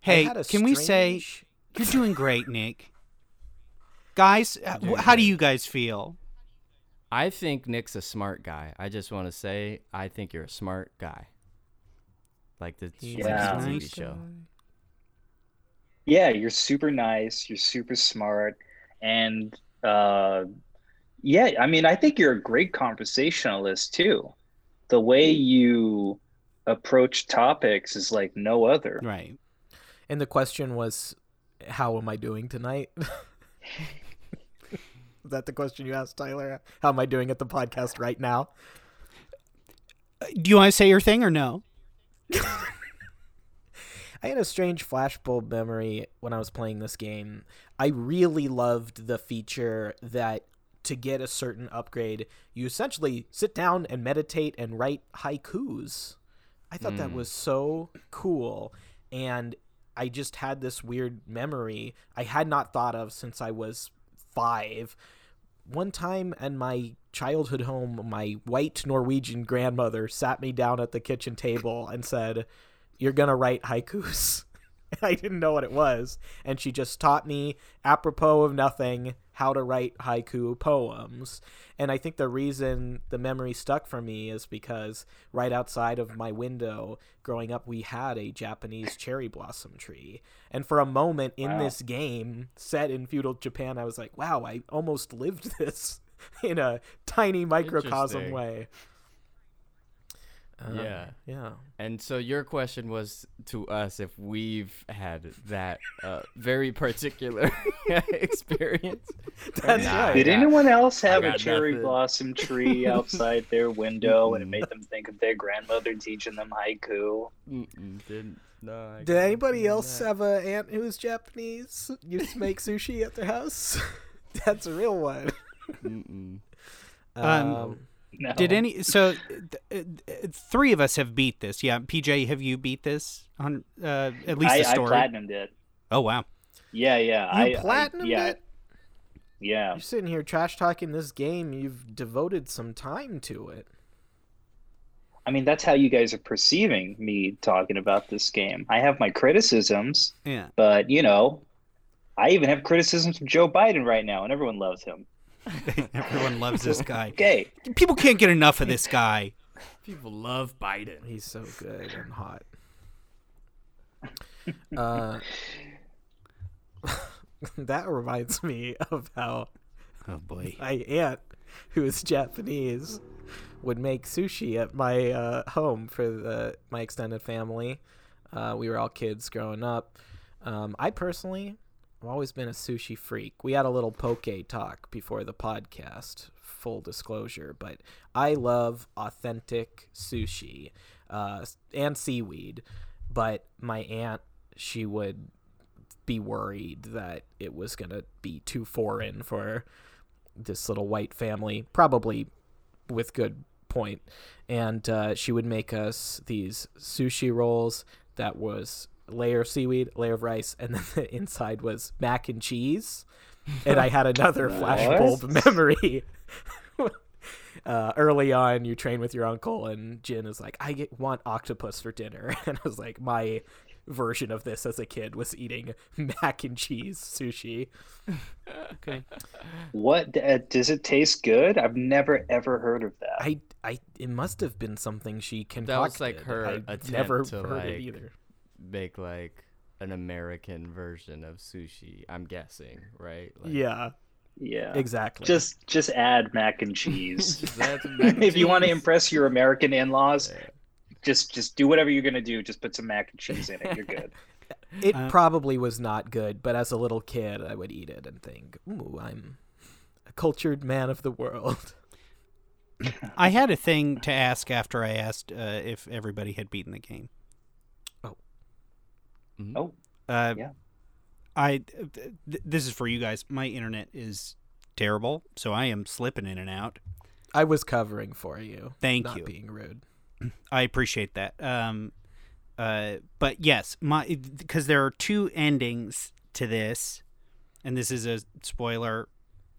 B: hey,
A: had a
B: can we say you're doing great, Nick? Guys, uh,
C: doing
B: wh- how do you guys feel?
C: I think Nick's a smart guy. I just want to say, I think you're a smart guy. Like the,
A: He's
C: like the
D: Yeah.
C: TV
B: nice
C: show.
D: Yeah, you're super nice. You're super smart, and uh, yeah, I mean, I think you're a great conversationalist too. The way mm. you approach topics is like no other.
B: Right.
A: And the question was, how am I doing tonight? Is that the question you asked, Tyler? How am I doing at the podcast right now?
B: Do you want to say your thing or no?
A: I had a strange flashbulb memory when I was playing this game. I really loved the feature that to get a certain upgrade, you essentially sit down and meditate and write haikus. I thought that
C: Mm.
A: was so cool. And I just had this weird memory I had not thought of since I was five. One time in my childhood home, my white Norwegian grandmother sat me down at the kitchen table and said, You're going to write haikus. I didn't know what it was. And she just taught me, apropos of nothing, how to write haiku poems. And I think the reason the memory stuck for me is because right outside of my window, growing up, we had a Japanese cherry blossom tree. And for a moment in
D: Wow.
A: this game, set in feudal Japan, I was like, wow, I almost lived this in a tiny microcosm way. Uh,
C: Yeah.
A: Yeah.
C: And so your question was to us if we've had that uh, very particular experience.
A: That's
C: Nah,
A: right.
D: Did
C: got-
D: anyone else have a cherry
C: nothing.
D: blossom tree outside their window and it made them think of their grandmother teaching them haiku?
C: Mm-mm, didn't. No. I
A: Did anybody else
C: that.
A: have a aunt who was Japanese? Used to make sushi at their house? That's a real one.
C: Mm-mm.
B: Um,
D: No.
B: Did any so th- uh, three of us have beat this? Yeah, PJ, have you beat this on uh, at least
D: I,
B: the
D: I
B: story?
D: platinumed it.
B: oh wow.
D: Yeah, yeah.
A: You
D: I,
A: platinumed
D: I, yeah,
A: it?
D: Yeah.
A: You're sitting here trash talking this game. You've devoted some time to it.
D: I mean, that's how you guys are perceiving me talking about this game. I have my criticisms,
B: Yeah.
D: but you know, I even have criticisms of Joe Biden right now, and everyone loves him.
B: Everyone loves this guy.
D: Okay.
B: People can't get enough of this guy.
C: People love Biden.
A: He's so good and hot. Uh, that reminds me of how
B: Oh boy.
A: my aunt, who is Japanese, would make sushi at my uh, home for the my extended family. Uh, we were all kids growing up. Um, I personally have always been a sushi freak. We had a little poke talk before the podcast, full disclosure, but I love authentic sushi uh, and seaweed. But my aunt, she would be worried that it was going to be too foreign for this little white family, probably with good point, and uh, she would make us these sushi rolls that was layer of seaweed, layer of rice, and then the inside was mac and cheese. And I had another flashbulb memory. uh, early on, you train with your uncle, and Jin is like, "I get, want octopus for dinner," and I was like, "My version of this as a kid was eating mac and cheese sushi."
B: Okay.
D: What uh, does it taste good? I've never ever heard of that.
A: I, I, it must have been something she concocted.
C: That was, like, her
A: I
C: attempt
A: never
C: to,
A: heard it either.
C: Make like an American version of sushi. I'm guessing, right? Like,
A: Yeah,
D: yeah,
A: exactly.
D: just just add mac and cheese.
C: Just add some mac and
D: if you want to impress your American in-laws,
C: Yeah.
D: just just do whatever you're gonna do. Just put some mac and cheese in it. You're good.
A: It
B: Uh,
A: probably was not good, but as a little kid, I would eat it and think, "Ooh, I'm a cultured man of the world."
B: I had a thing to ask after I asked uh, if everybody had beaten the game.
C: Mhm.
D: Oh,
B: Uh,
D: Yeah.
B: I th- th- this is for you guys. My internet is terrible, so I am slipping in and out.
A: I was covering for you.
B: Thank
A: not
B: you.
A: being rude.
B: I appreciate that. Um, uh, but yes, my because there are two endings to this, and this is a spoiler.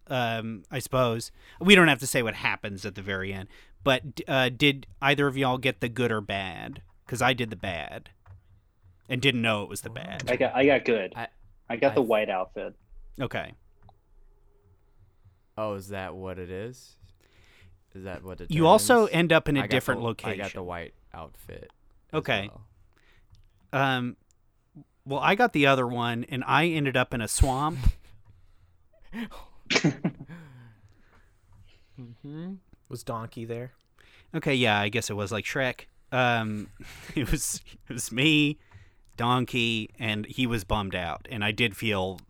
B: Um, I suppose we don't have to say what happens at the very end. But uh, did either of y'all get the good or bad? Because I did the bad, and didn't know it was the bad.
D: I got I got good.
C: I-
D: I, got the white outfit.
B: Okay.
C: Oh, is that what it is? Is that what it
B: You also
C: determines?
B: end up in a different
C: the,
B: location.
C: I got the white outfit.
B: Okay.
C: well.
B: Um, well, I got the other one, and I ended up in a swamp.
C: Mhm.
A: Was Donkey there?
B: Okay, yeah, I guess it was like Shrek. Um, it was it was me, Donkey, and he was bummed out, and I did feel.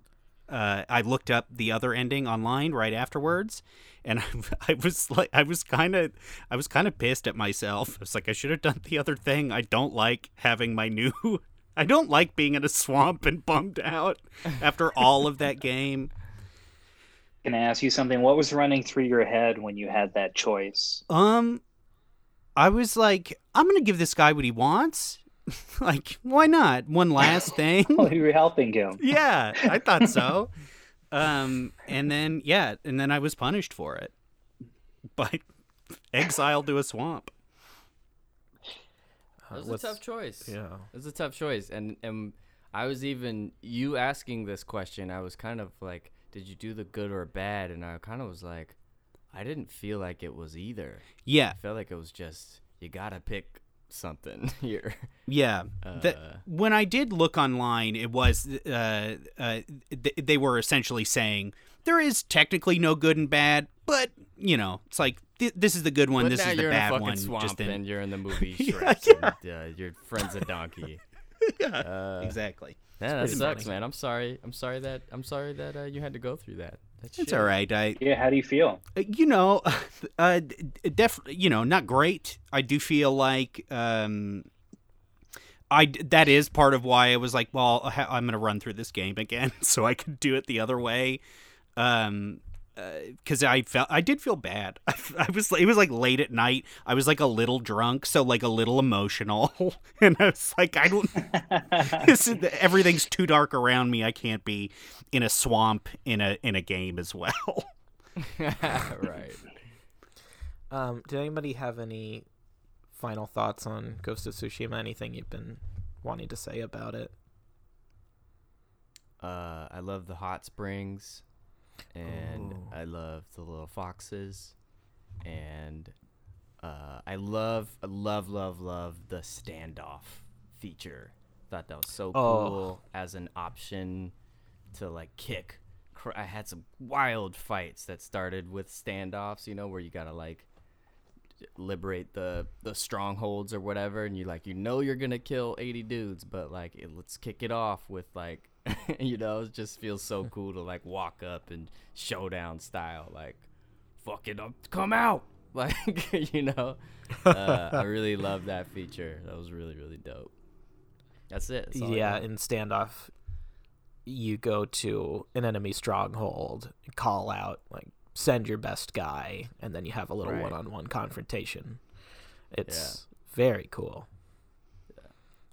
B: Uh, I looked up the other ending online right afterwards, and I, I was like, I was kind of, I was kind of pissed at myself. I was like, I should have done the other thing. I don't like having my new. I don't like being in a swamp and bummed out after all of that game.
D: Can I ask you something? What was running through your head when you had that choice?
B: Um, I was like, I'm gonna give this guy what he wants. like, why not? One last thing.
D: Oh, you were helping him.
B: yeah, I thought so. Um, and then yeah, and then I was punished for it by exiled to a swamp.
A: Uh,
C: That was
A: what's-
C: a tough choice.
A: Yeah.
C: It was a tough choice, and and I was even you asking this question. I was kind of like, did you do the good or bad? And I kind of was like, I didn't feel like it was either.
B: Yeah,
C: I felt like it was just you gotta pick something here.
B: yeah. The-
C: Uh,
B: when I did look online, it was uh, uh, th- they were essentially saying there is technically no good and bad, but you know, it's like th- this is the good one, this is the bad one. just in
C: and you're in the movie
B: Yeah,
C: Shrek,
B: yeah.
C: and uh, your friend's a donkey.
B: yeah,
C: Uh,
B: exactly.
C: Yeah, that sucks,
A: funny.
C: man. I'm sorry. I'm sorry that I'm sorry that uh, you had to go through that. That's
B: It's
C: shit.
B: all right. I
D: Yeah, how do you feel?
B: Uh, you know, uh, def, you know, not great. I do feel like, um, I that is part of why I was like, well, I'm gonna run through this game again, so I could do it the other way. Um, because I felt I did feel bad. I, I was it was like late at night. I was like a little drunk, so like a little emotional, and I was like, I don't. this is, everything's too dark around me. I can't be in a swamp in a in a game as well.
C: right.
A: Um, did anybody have any final thoughts on Ghost of Tsushima? Anything you've been wanting to say about it?
C: Uh, I love the hot springs, and
A: Ooh.
C: I love the little foxes, and uh, I love, love, love, love the standoff feature. Thought that was so
A: Oh.
C: cool as an option to like kick. I had some wild fights that started with standoffs, you know, where you gotta like liberate the the strongholds or whatever and you like you know you're gonna kill 80 dudes but like it, let's kick it off with like you know it just feels so cool to like walk up and showdown style like fuck it up come out like you know uh, i really love that feature that was really really dope that's it That's
A: yeah, in standoff, you go to an enemy stronghold, call out like send your best guy, and then you have a little
C: Right.
A: one-on-one confrontation. It's very cool.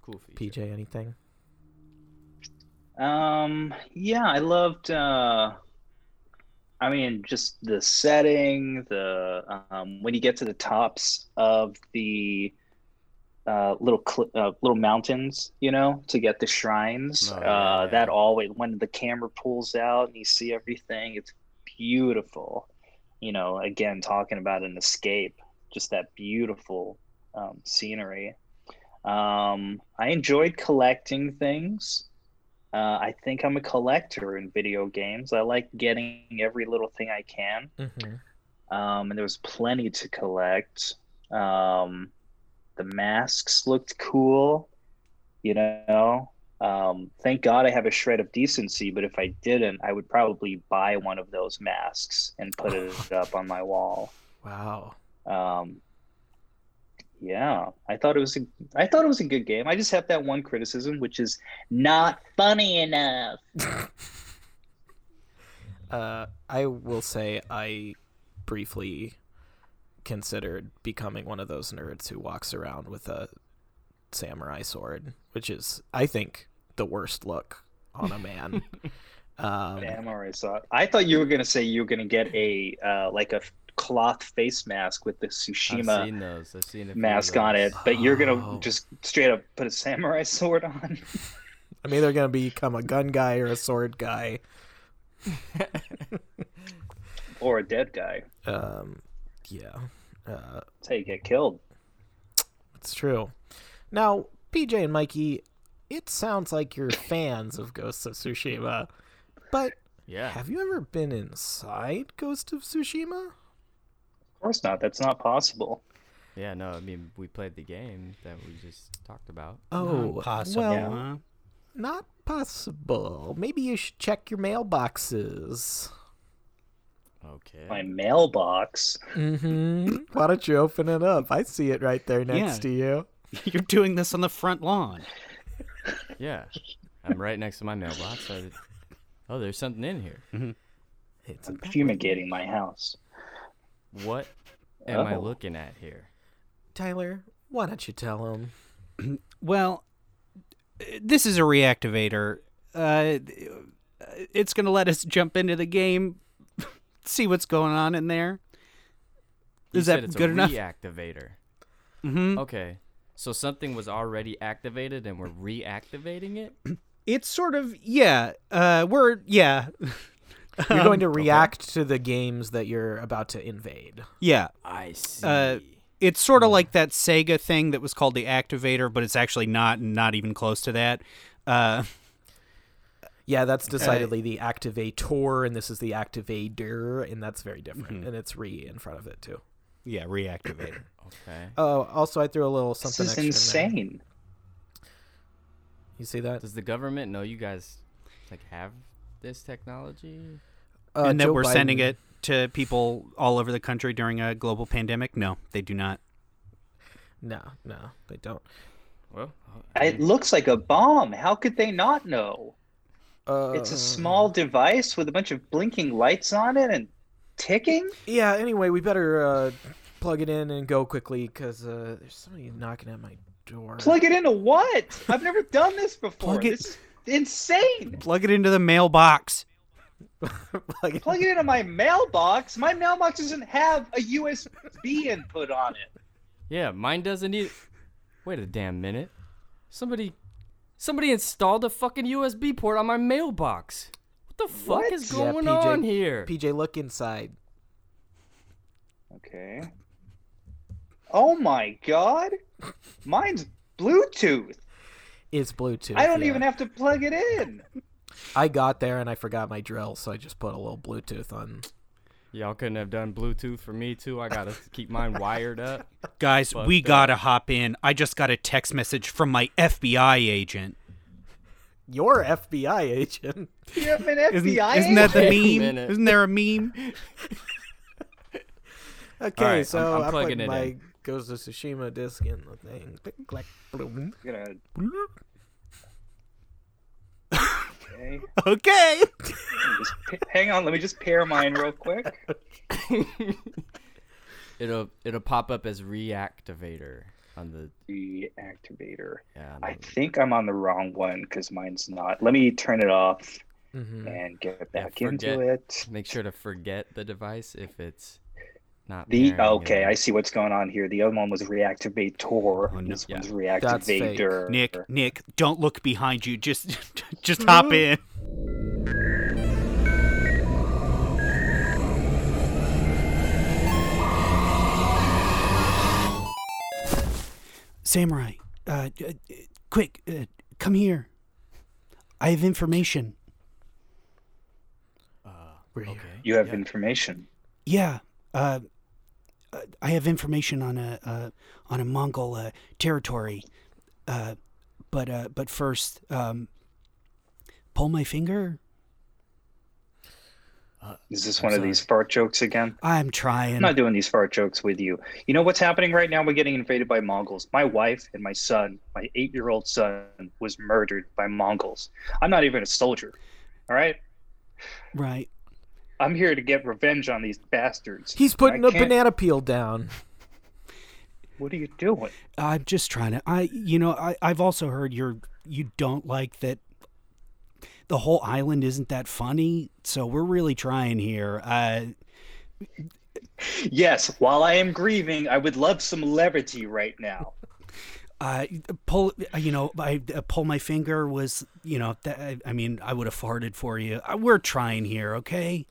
C: Cool feature.
A: PJ, anything?
D: Um, yeah, I loved. Uh, I mean, just the setting. The um, when you get to the tops of the uh, little cl- uh, little mountains, you know, to get the shrines.
C: Oh,
D: uh,
C: yeah, yeah.
D: That always when the camera pulls out and you see everything, it's beautiful. You know, again, talking about an escape, just that beautiful um, scenery. Um, I enjoyed collecting things. Uh, I think I'm a collector in video games. I like getting every little thing I can.
A: Mm-hmm.
D: Um, and there was plenty to collect. Um, the masks looked cool, you know. Um, thank God I have a shred of decency, but if I didn't, I would probably buy one of those masks and put it up on my wall.
A: Wow.
D: Um, yeah, I thought it was a, I thought it was a good game. I just have that one criticism, which is not funny enough.
A: Uh, I will say I briefly considered becoming one of those nerds who walks around with a samurai sword, which is, I think, the worst look on a man. um,
D: already saw. I thought you were gonna say you were gonna get a uh, like a cloth face mask with the
C: I've
D: Tsushima
C: seen those. I've seen a few of
D: mask on it,
C: those.
D: but you're
A: Oh.
D: gonna just straight up put a samurai sword on.
A: I'm either gonna become a gun guy or a sword guy.
D: or a dead guy.
A: Um, yeah, uh,
D: That's how you get killed.
A: it's true. Now, PJ and Mikey, it sounds like you're fans of Ghosts of Tsushima, but
C: Yeah.
A: have you ever been inside Ghost of Tsushima?
D: Of course not. That's not possible.
C: Yeah, no, I mean, we played the game that we just talked about.
A: Oh,
B: possible.
A: well,
B: huh?
A: not possible. Maybe you should check your mailboxes.
C: Okay.
D: My mailbox.
A: Mm-hmm. Why don't you open it up? I see it right there next
B: Yeah.
A: to you.
B: You're doing this on the front lawn.
C: Yeah. I'm right next to my mailbox. So oh, there's something in here.
A: It's a
D: I'm fumigating my house.
C: What am I
D: Oh.
C: looking at here?
A: Tyler, why don't you tell him?
B: Well, this is a Reactivader. Uh, it's going to let us jump into the game, see what's going on in there.
C: Is You
B: Is
C: said
B: that
C: it's
B: good
C: a
B: enough?
C: Reactivader.
B: hmm
C: Okay. So something was already activated and we're reactivating it?
B: It's sort of yeah. Uh, we're yeah.
A: You're going to react to the games that you're about to invade.
B: Yeah,
C: I see.
B: Uh, it's sort of like that Sega thing that was called the Activator, but it's actually not not even close to that. Uh,
A: Yeah, that's decidedly the activator, and this is the activator, and that's very different.
B: Mhm.
A: And it's re in front of it too.
B: yeah, Reactivader.
C: okay.
A: Oh, also I threw a little something.
D: This
A: something
D: is
A: extra in there.
D: insane.
A: You see that?
C: Does the government know you guys like have this technology?
A: Uh,
B: and that
A: Joe
B: we're sending it to people all over the country during a global pandemic? No, they do not.
A: No, no, they don't.
C: Well,
D: It looks like a bomb. How could they not know?
A: Uh,
D: It's a small device with a bunch of blinking lights on it and ticking.
A: Yeah. Anyway, we better uh, plug it in and go quickly because uh, there's somebody knocking at my door.
D: Plug it into what? I've never done this before.
B: Plug it-
D: This is insane.
B: Plug it into the mailbox.
A: plug it.
D: Plug it into my mailbox. My mailbox doesn't have a USB input on it.
C: yeah, mine doesn't either. Wait a damn minute. Somebody somebody installed a fucking USB port on my mailbox. What the fuck
D: What?
C: is
A: Yeah,
C: going
A: PJ
C: on here?
A: PJ, look inside.
D: Okay. Oh my god. Mine's Bluetooth.
A: It's Bluetooth.
D: I don't
A: yeah.
D: even have to plug it in.
A: I got there and I forgot my drill, so I just put a little Bluetooth on.
C: Y'all couldn't have done Bluetooth for me too. I gotta keep mine wired up.
B: Guys,
C: Fuck
B: we gotta hop in. I just got a text message from my FBI agent.
A: Your FBI agent.
D: You have an
B: Isn't,
D: FBI
B: isn't that the meme? Isn't there a meme?
A: Okay,
C: right,
A: so
C: I'm- I'm
A: I
C: plugging
A: put
C: it
A: my
C: in.
A: Ghost of Tsushima disc in the thing. Click, clack, bloom.
D: Gonna- Okay.
B: Okay.
D: Just hang on. Let me just pair mine real quick.
C: It'll it'll pop up as reactivator on the
D: Reactivader.
C: yeah.
D: I think I'm on the wrong one because mine's not. Let me turn it off
A: hmm
D: and get
C: Yeah,
D: back into it.
C: Make sure to forget the device if it's not.
D: The
C: pairing
D: okay,
C: and-
D: I see what's going on here. The other one was reactivator.
B: Oh, no.
D: This
C: Yeah.
D: one's
A: That's fake.
D: reactivator.
B: Nick, Nick, don't look behind you. Just just hop in. Samurai, uh, uh, quick, uh, come here. I have information.
C: Uh,
A: We're here.
C: okay.
D: You have
C: yeah.
D: information.
B: Yeah, uh, uh, I have information on a uh, on a Mongol uh, territory, uh, but uh, but first, um, pull my finger.
D: Is this
C: I'm
D: one of these fart jokes again?
B: I'm trying.
D: I'm not doing these fart jokes with you. You know what's happening right now? We're getting invaded by Mongols. My wife and my son, my eight year old son, was murdered by Mongols. I'm not even a soldier. All right?
B: right.
D: I'm here to get revenge on these bastards.
A: He's putting
D: I
A: a
D: can't-
A: banana peel down.
D: What are you doing?
B: I'm just trying to. I, you know, I, I've also heard you're you don't like that. The whole island isn't that funny, so we're really trying here. Uh,
D: Yes, while I am grieving, I would love some levity right now.
B: uh, pull, uh, you know, I uh, pull my finger was, you know, that, I, I mean, I would have farted for you. Uh, we're trying here, okay?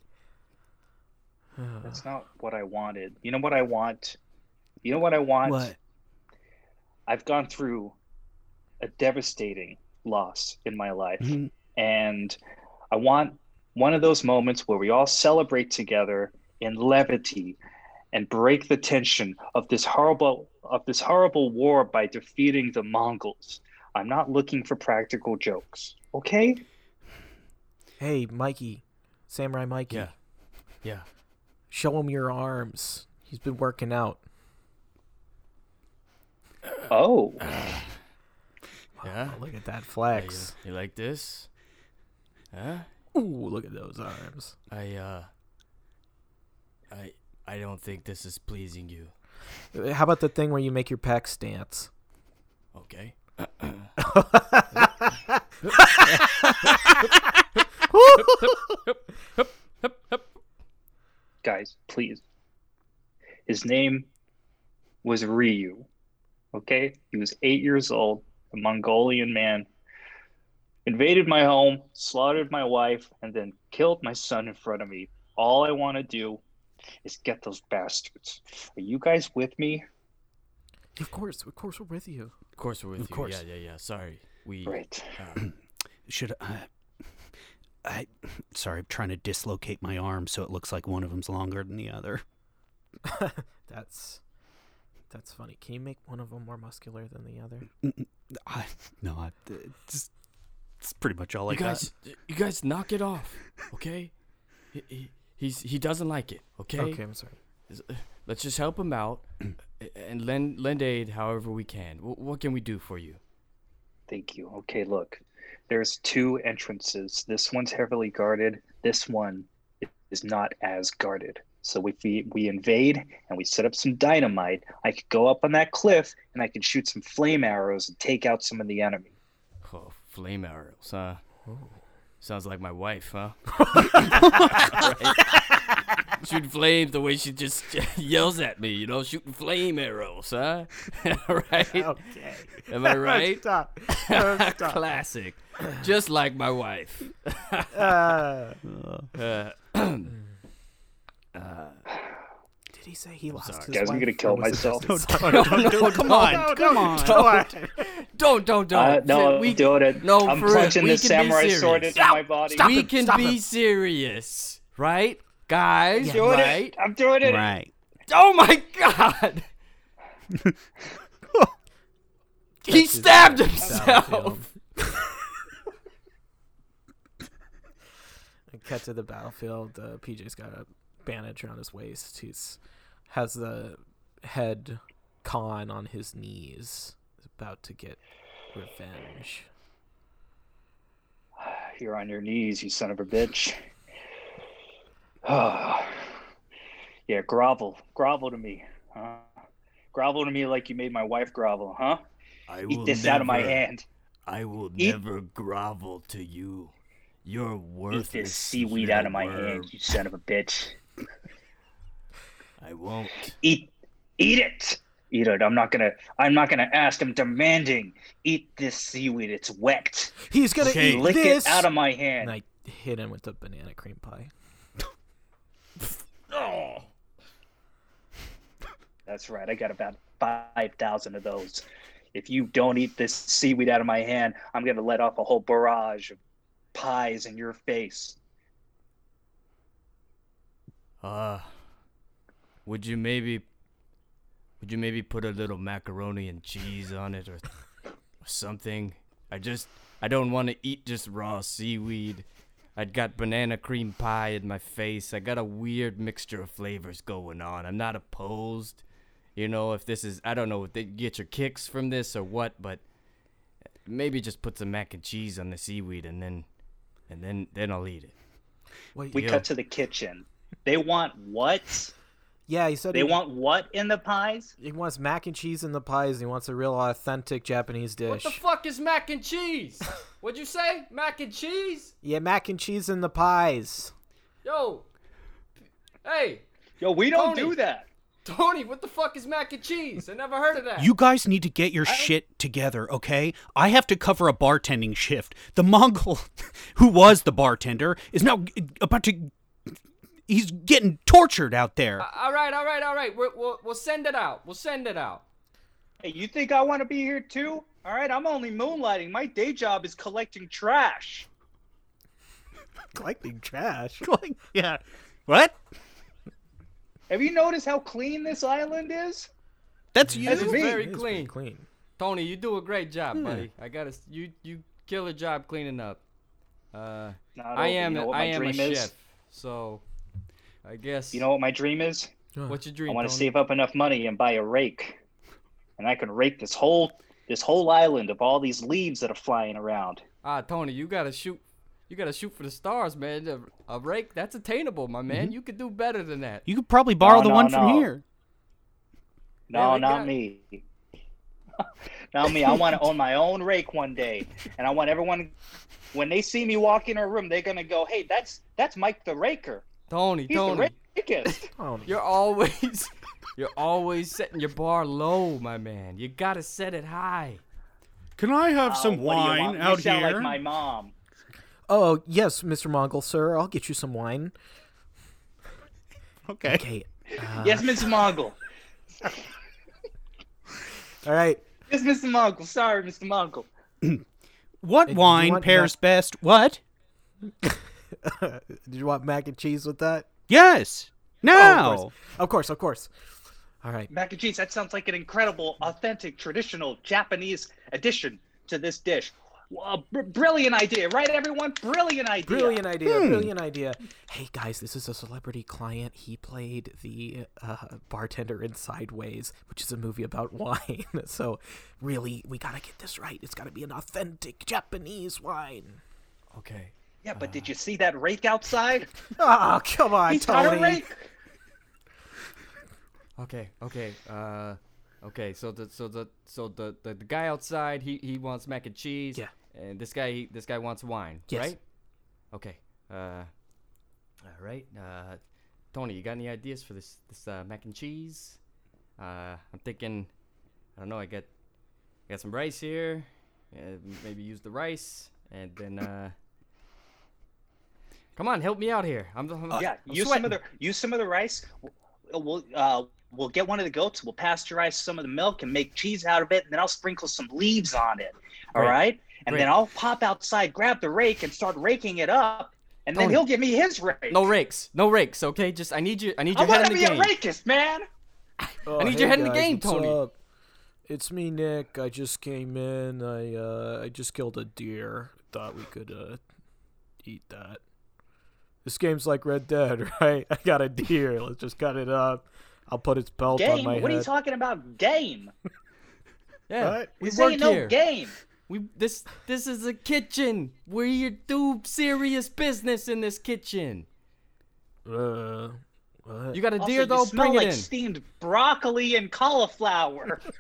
D: That's not what I wanted. You know what I want? You know what I want?
B: What?
D: I've gone through a devastating loss in my life.
B: Mhm.
D: And I want one of those moments where we all celebrate together in levity and break the tension of this horrible of this horrible war by defeating the Mongols. I'm not looking for practical jokes. Okay?
A: Hey, Mikey, Samurai Mikey,
C: Yeah. Yeah.
A: Show him your arms. He's been working out.
D: Oh.
C: Yeah.
A: Oh, look at that
C: Yeah, you,
A: flex.
C: you like this? Huh?
A: Ooh, look at those arms.
C: I uh. I I don't think this is pleasing you.
A: Uh, How about the thing where you make your pec stance?
C: Okay.
D: Guys, please. His name was Ryu. Okay? He was eight years old, a Mongolian man. Invaded my home, slaughtered my wife, and then killed my son in front of me. All I want to do is get those bastards. Are you guys with me?
A: Of course, of course, we're with you.
C: Of course we're with
B: Of
C: you.
B: course.
C: Yeah, yeah, yeah. Sorry. We
D: Right.
C: uh,
B: Should I? I sorry, I'm trying to dislocate my arm so it looks like one of them's longer than the other.
A: That's that's funny. Can you make one of them more muscular than the other?
B: I no, I, uh, it's, it's pretty much all I
C: you
B: got.
C: guys you guys knock it off. Okay? he, he, he's he doesn't like it. Okay?
A: Okay, I'm sorry.
C: Uh, let's just help him out and lend lend aid however we can. Wh- what can we do for you?
D: Thank you. Okay, look. There's two entrances. This one's heavily guarded. This one is not as guarded. So if we, we invade and we set up some dynamite, I could go up on that cliff and I could shoot some flame arrows and take out some of the enemy.
C: Oh, flame arrows, huh? Oh. Sounds like my wife, huh? Right. Shooting flames the way she just yells at me, you know, shooting flame arrows, huh? right?
A: Okay.
C: Am I right?
A: Stop. Stop.
C: Classic. Just like my wife.
A: Uh,
C: Uh,
A: did he say he lost
C: sorry.
A: his
D: Guys, I'm gonna
A: or
D: kill
A: was it
D: myself.
A: just his-
B: no, no, no, come on,
A: No,
B: come on.
C: don't, don't, don't.
D: Uh, no,
C: we,
D: do it.
C: no,
D: I'm
C: for real,
D: plunging
C: we
D: this
C: can be
D: samurai sword
C: serious.
D: into my body.
A: Stop
C: we
A: him,
C: can
A: stop
C: be
A: him.
C: serious, right? Guys,
A: Yeah.
D: doing
C: right?
D: it. I'm doing it.
B: Right.
C: Oh my god! he stabbed
A: battlefield.
C: himself.
A: Cut to the battlefield. Uh, PJ's got a bandage around his waist. He's has the head Khan on his knees. He's about to get revenge.
D: you're on your knees, you son of a bitch. Oh, yeah, grovel, grovel to me, huh? Grovel to me like you made my wife grovel, huh?
C: I
D: Eat this out of my hand.
C: I will
D: Eat-
C: never grovel to you. You're worthless.
D: Eat this seaweed out of my
C: worm.
D: hand, you son of a bitch.
C: I won't.
D: Eat, eat it. Eat it. I'm not gonna. I'm not gonna ask. I'm demanding. Eat this seaweed. It's wet.
A: He's gonna
C: Okay.
A: eat
D: Lick
A: this.
D: it out of my hand.
A: and I hit him with the banana cream pie.
C: Oh.
D: That's right. I got about five thousand of those. If you don't eat this seaweed out of my hand, I'm gonna let off a whole barrage of pies in your face.
C: Uh, would you maybe, would you maybe put a little macaroni and cheese on it or, or something? I just, I don't want to eat just raw seaweed. I'd got banana cream pie in my face. I got a weird mixture of flavors going on. I'm not opposed. You know, if this is, I don't know if they get your kicks from this or what, but maybe just put some mac and cheese on the seaweed and then, and then, then I'll eat it.
A: Wait,
D: We
C: Yeah.
D: cut to the kitchen. They want what?
A: Yeah, he said
D: They
A: he,
D: want what in the pies?
A: he wants mac and cheese in the pies. He wants a real authentic Japanese dish.
C: What the fuck is mac and cheese? What'd you say? Mac and cheese?
A: yeah, mac and cheese in the pies.
C: Yo. Hey,
D: Yo, we don't
C: Tony.
D: do that.
C: Tony, what the fuck is mac and cheese? I never heard of that.
B: You guys need to get your shit together, okay? I have to cover a bartending shift. The Mongol, who was the bartender, is now about to. He's getting tortured out there.
C: all right, all right, all right. We're, we'll we'll send it out. We'll send it out.
D: Hey, you think I want to be here too? All right, I'm only moonlighting. My day job is collecting trash.
A: Collecting trash.
B: Like, yeah. What?
D: Have you noticed how clean this island is?
B: That's you?
D: That's me.
C: Very
A: It is pretty
C: clean.
A: clean.
C: Tony, you do a great job, buddy. I gotta. You you kill a job cleaning up. Uh, I am
D: You know
C: I am a
D: dream is?
C: chef, so I guess.
D: You know what my dream is?
C: what's your dream?
D: I want to save up enough money and buy a rake, and I can rake this whole this whole island of all these leaves that are flying around.
C: Ah, Tony, you gotta shoot. You gotta shoot for the stars, man. A, a rake, that's attainable, my man. You could do better than that.
B: You could probably borrow
D: No,
B: the
D: no,
B: one from here.
D: No,
C: Yeah, we
D: not
C: got-
D: me. not me. I want to own my own rake one day, and I want everyone when they see me walk in a room, they're gonna go, "Hey, that's that's Mike the Raker.
C: Tony,
D: He's
C: Tony,
D: the rakist."
A: Oh,
C: you're always, you're always setting your bar low, my man. You gotta set it high.
B: Can I have
D: Oh, what do you want? you sound like my mom.
A: oh yes, Mr. Mongol, sir. I'll get you some wine.
B: Okay.
A: Okay. Uh,
D: yes, Mr. Mongol.
A: All right.
D: Yes, Mr. Mongol. Sorry, Mr. Mongol.
B: What
A: Hey, do you
B: wine pairs
A: that-
B: best? What?
A: Did you want mac and cheese with that?
B: Yes.
A: Oh, of course. Of course, of course. All right.
D: Mac and cheese. That sounds like an incredible, authentic, traditional Japanese addition to this dish. Well, br- brilliant idea, right, everyone? Brilliant idea.
A: Brilliant idea.
B: Hmm.
A: Brilliant idea. Hey guys, this is a celebrity client. He played the uh, bartender in Sideways, which is a movie about wine. So, really, we gotta get this right. It's gotta be an authentic Japanese wine.
C: Okay.
D: Yeah, but did you see that rake outside?
A: Oh, come on,
D: He's got a rake.
C: Okay. Okay. Uh. Okay. So the so the so the the, the guy outside he he wants mac and cheese.
A: Yeah.
C: And this guy he, this guy wants wine.
A: Yes.
C: Right. Okay. Uh. All right. Uh. Tony, you got any ideas for this this uh, mac and cheese? Uh, I'm thinking. I don't know. I got I got some rice here. Uh, maybe use the rice and then uh. Come on, help me out here. I'm, I'm
D: Yeah,
C: I'm
D: use some of the use some of the rice. We'll we'll, uh, we'll get one of the goats. We'll pasteurize some of the milk and make cheese out of it, and then I'll sprinkle some leaves on it. All
C: right,
D: right, and
C: Great.
D: then I'll pop outside, grab the rake, and start raking it up, and then
C: Tony.
D: he'll give me his rake.
C: No rakes. No rakes, okay? Just I need you I need
D: I
C: your head
D: want
C: in
D: to be a
C: game.
D: rakist, man.
A: Oh,
C: I need
A: hey
C: your head in the
A: guys,
C: game,
A: what's
C: Tony.
A: up? It's me, Nick. I just came in. I uh, I just killed a deer. Thought we could uh, eat that. This game's like Red Dead, right? I got a deer. Let's just cut it up. I'll put its pelt on
D: Game?
A: my
D: What are you talking about? Game?
C: Yeah.
A: What?
C: We
D: This
C: work
D: ain't no game.
C: We this this is a kitchen. We do serious business in this kitchen.
A: Uh, what?
C: You got a
D: Also,
C: deer
D: you
C: though?
D: smell
C: Bring
D: like
C: it in.
D: steamed broccoli and cauliflower.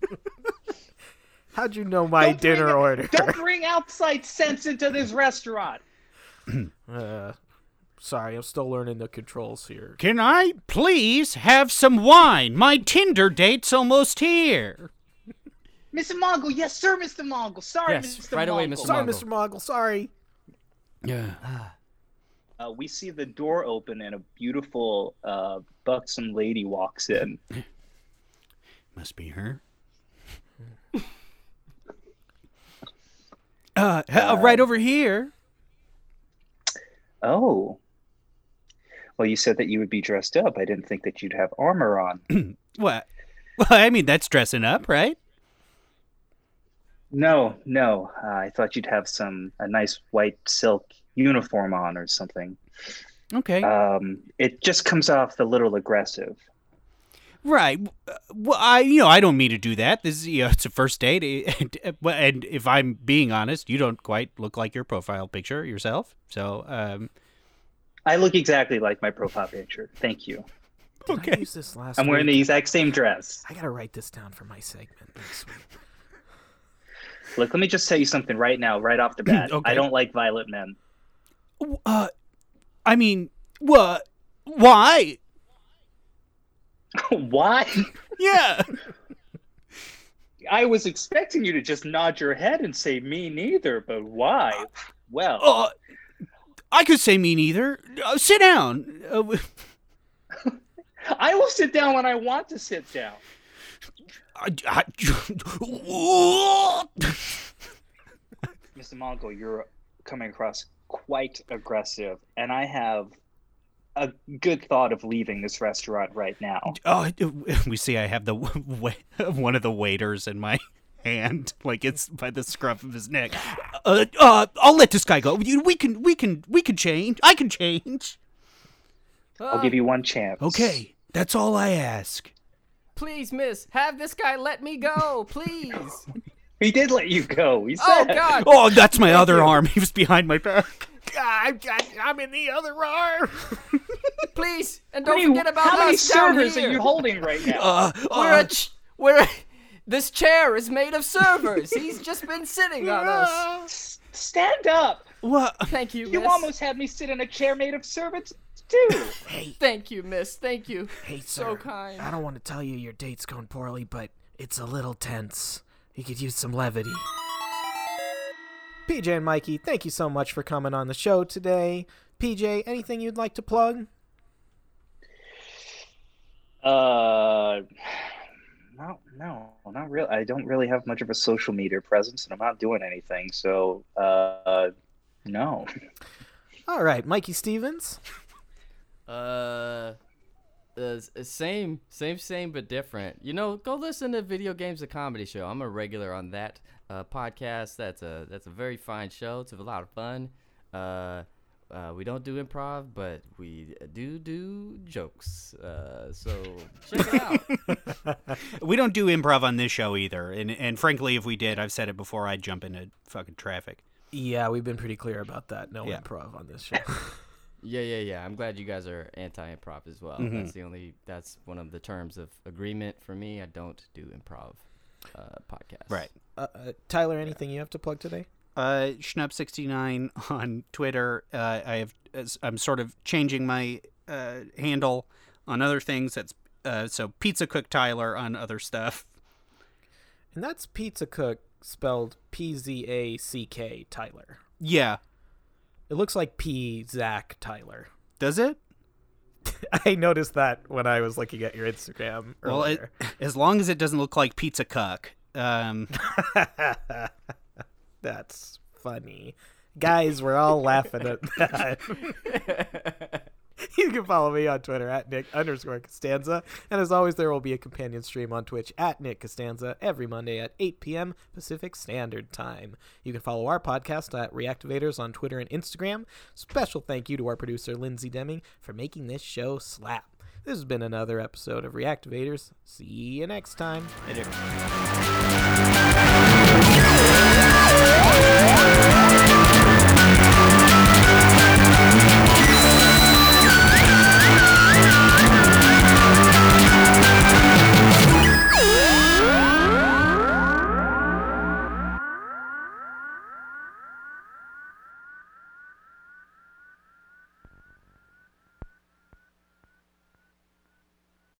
A: How'd you know my
D: Don't
A: dinner
D: it-
A: order?
D: Don't bring outside scents into this restaurant.
A: Uh, sorry, I'm still learning the controls here.
B: Can I please have some wine? My Tinder date's almost here.
D: Mr. Mongol, yes, sir, Mr. Mongol. Sorry,
C: Yes,
D: Mr.
C: right away, Mr.
A: Sorry,
C: Mongol.
A: Mr. Mogul. Sorry.
B: Yeah.
D: Uh, we see the door open and a beautiful, uh, buxom lady walks in.
B: Must be her. Uh, uh, right over here.
D: Oh. Well, you said that you would be dressed up. I didn't think that you'd have armor on.
B: What? Well, I mean, that's dressing up, right?
D: No, no. Uh, I thought you'd have some a nice white silk uniform on or something.
B: Okay.
D: Um, it just comes off a little aggressive.
B: Right. Uh, Well, I you know I don't mean to do that. This is you know it's a first date, and, and if I'm being honest, you don't quite look like your profile picture yourself. So, um,
D: I look exactly like my profile picture. Thank you.
A: Did I
B: Okay.
A: use this last
D: I'm wearing the exact same dress.
A: I gotta write this down for my segment next week.
D: Look, let me just tell you something right now, right off the bat.
B: Okay.
D: I don't like violent men.
B: uh, I mean, what? Why?
D: Why?
B: Yeah.
D: I was expecting you to just nod your head and say me neither, but why? Well,
B: Uh, I could say me neither. Uh, sit down. Uh,
D: I will sit down when I want to sit down.
B: I, I,
D: Mr. Mongol, you're coming across quite aggressive, and I have a good thought of leaving this restaurant right now.
B: oh, we see. I have the one of the waiters in my hand, like it's by the scruff of his neck. Uh, uh, I'll let this guy go. We we can, we can, we can change. I can change.
D: I'll give you one chance.
B: Okay, that's all I ask.
C: Please, miss, have this guy let me go, please.
D: He did let you go. He
C: oh. God.
B: Oh, that's my other
C: you.
B: arm. He was behind my back.
A: I'm, I'm in the other arm.
C: Please, and don't
D: many,
C: forget about
D: how many
C: us down
D: servers
C: here.
D: are you holding right now?
B: Uh,
C: We're
B: uh,
C: a ch- we're a- this chair is made of servers. He's just been sitting on us.
D: Stand up.
B: what?
C: Thank you,
D: You
C: miss.
D: almost had me sit in a chair made of servants too.
A: Hey,
C: Thank you, miss. Thank you.
A: hey, sir.
C: So kind.
A: I don't want to tell you your date's going poorly, but it's a little tense. You could use some levity. PJ and Mikey, thank you so much for coming on the show today. PJ, anything you'd like to plug?
D: Uh, no, no, not really. I don't really have much of a social media presence, and I'm not doing anything. So, uh, no.
A: All right, Mikey Stephens.
C: Uh, uh, same, same, same, but different. You know, go listen to Video Games, a comedy show. I'm a regular on that uh, podcast. That's a that's a very fine show. It's a lot of fun. Uh, uh, we don't do improv, but we do do jokes. Uh, so check it out.
B: We don't do improv on this show either. And and frankly, if we did, I've said it before, I'd jump into fucking traffic.
A: Yeah, we've been pretty clear about that. No
B: Yeah.
A: improv on this show.
C: Yeah, yeah, yeah. I'm glad you guys are anti-improv as well.
B: Mhm.
C: That's the only. That's one of the terms of agreement for me. I don't do improv uh, podcasts.
B: Right.
A: uh, uh, Tyler, anything you have to plug today?
B: Uh, Schnup69 on Twitter. Uh, I have I'm sort of changing my uh, handle on other things. That's uh, so Pizza Cook Tyler on other stuff.
A: And that's Pizza Cook spelled P Z A C K Tyler.
B: Yeah.
A: It looks like P Zach Tyler.
B: Does it?
A: I noticed that when I was looking at your Instagram Earlier.
B: Well, it, as long as it doesn't look like Pizza Cook. Um,
A: That's funny. Guys, we're all laughing at that. you can follow me on Twitter at Nick underscore Costanza. And as always, there will be a companion stream on Twitch at Nick Costanza every Monday at 8 p.m. Pacific Standard Time. You can follow our podcast at Reactivaders on Twitter and Instagram. Special thank you to our producer, Lindsay Deming, for making this show slap. This has been another episode of Reactivaders. See you next time.
B: Later.
E: Thank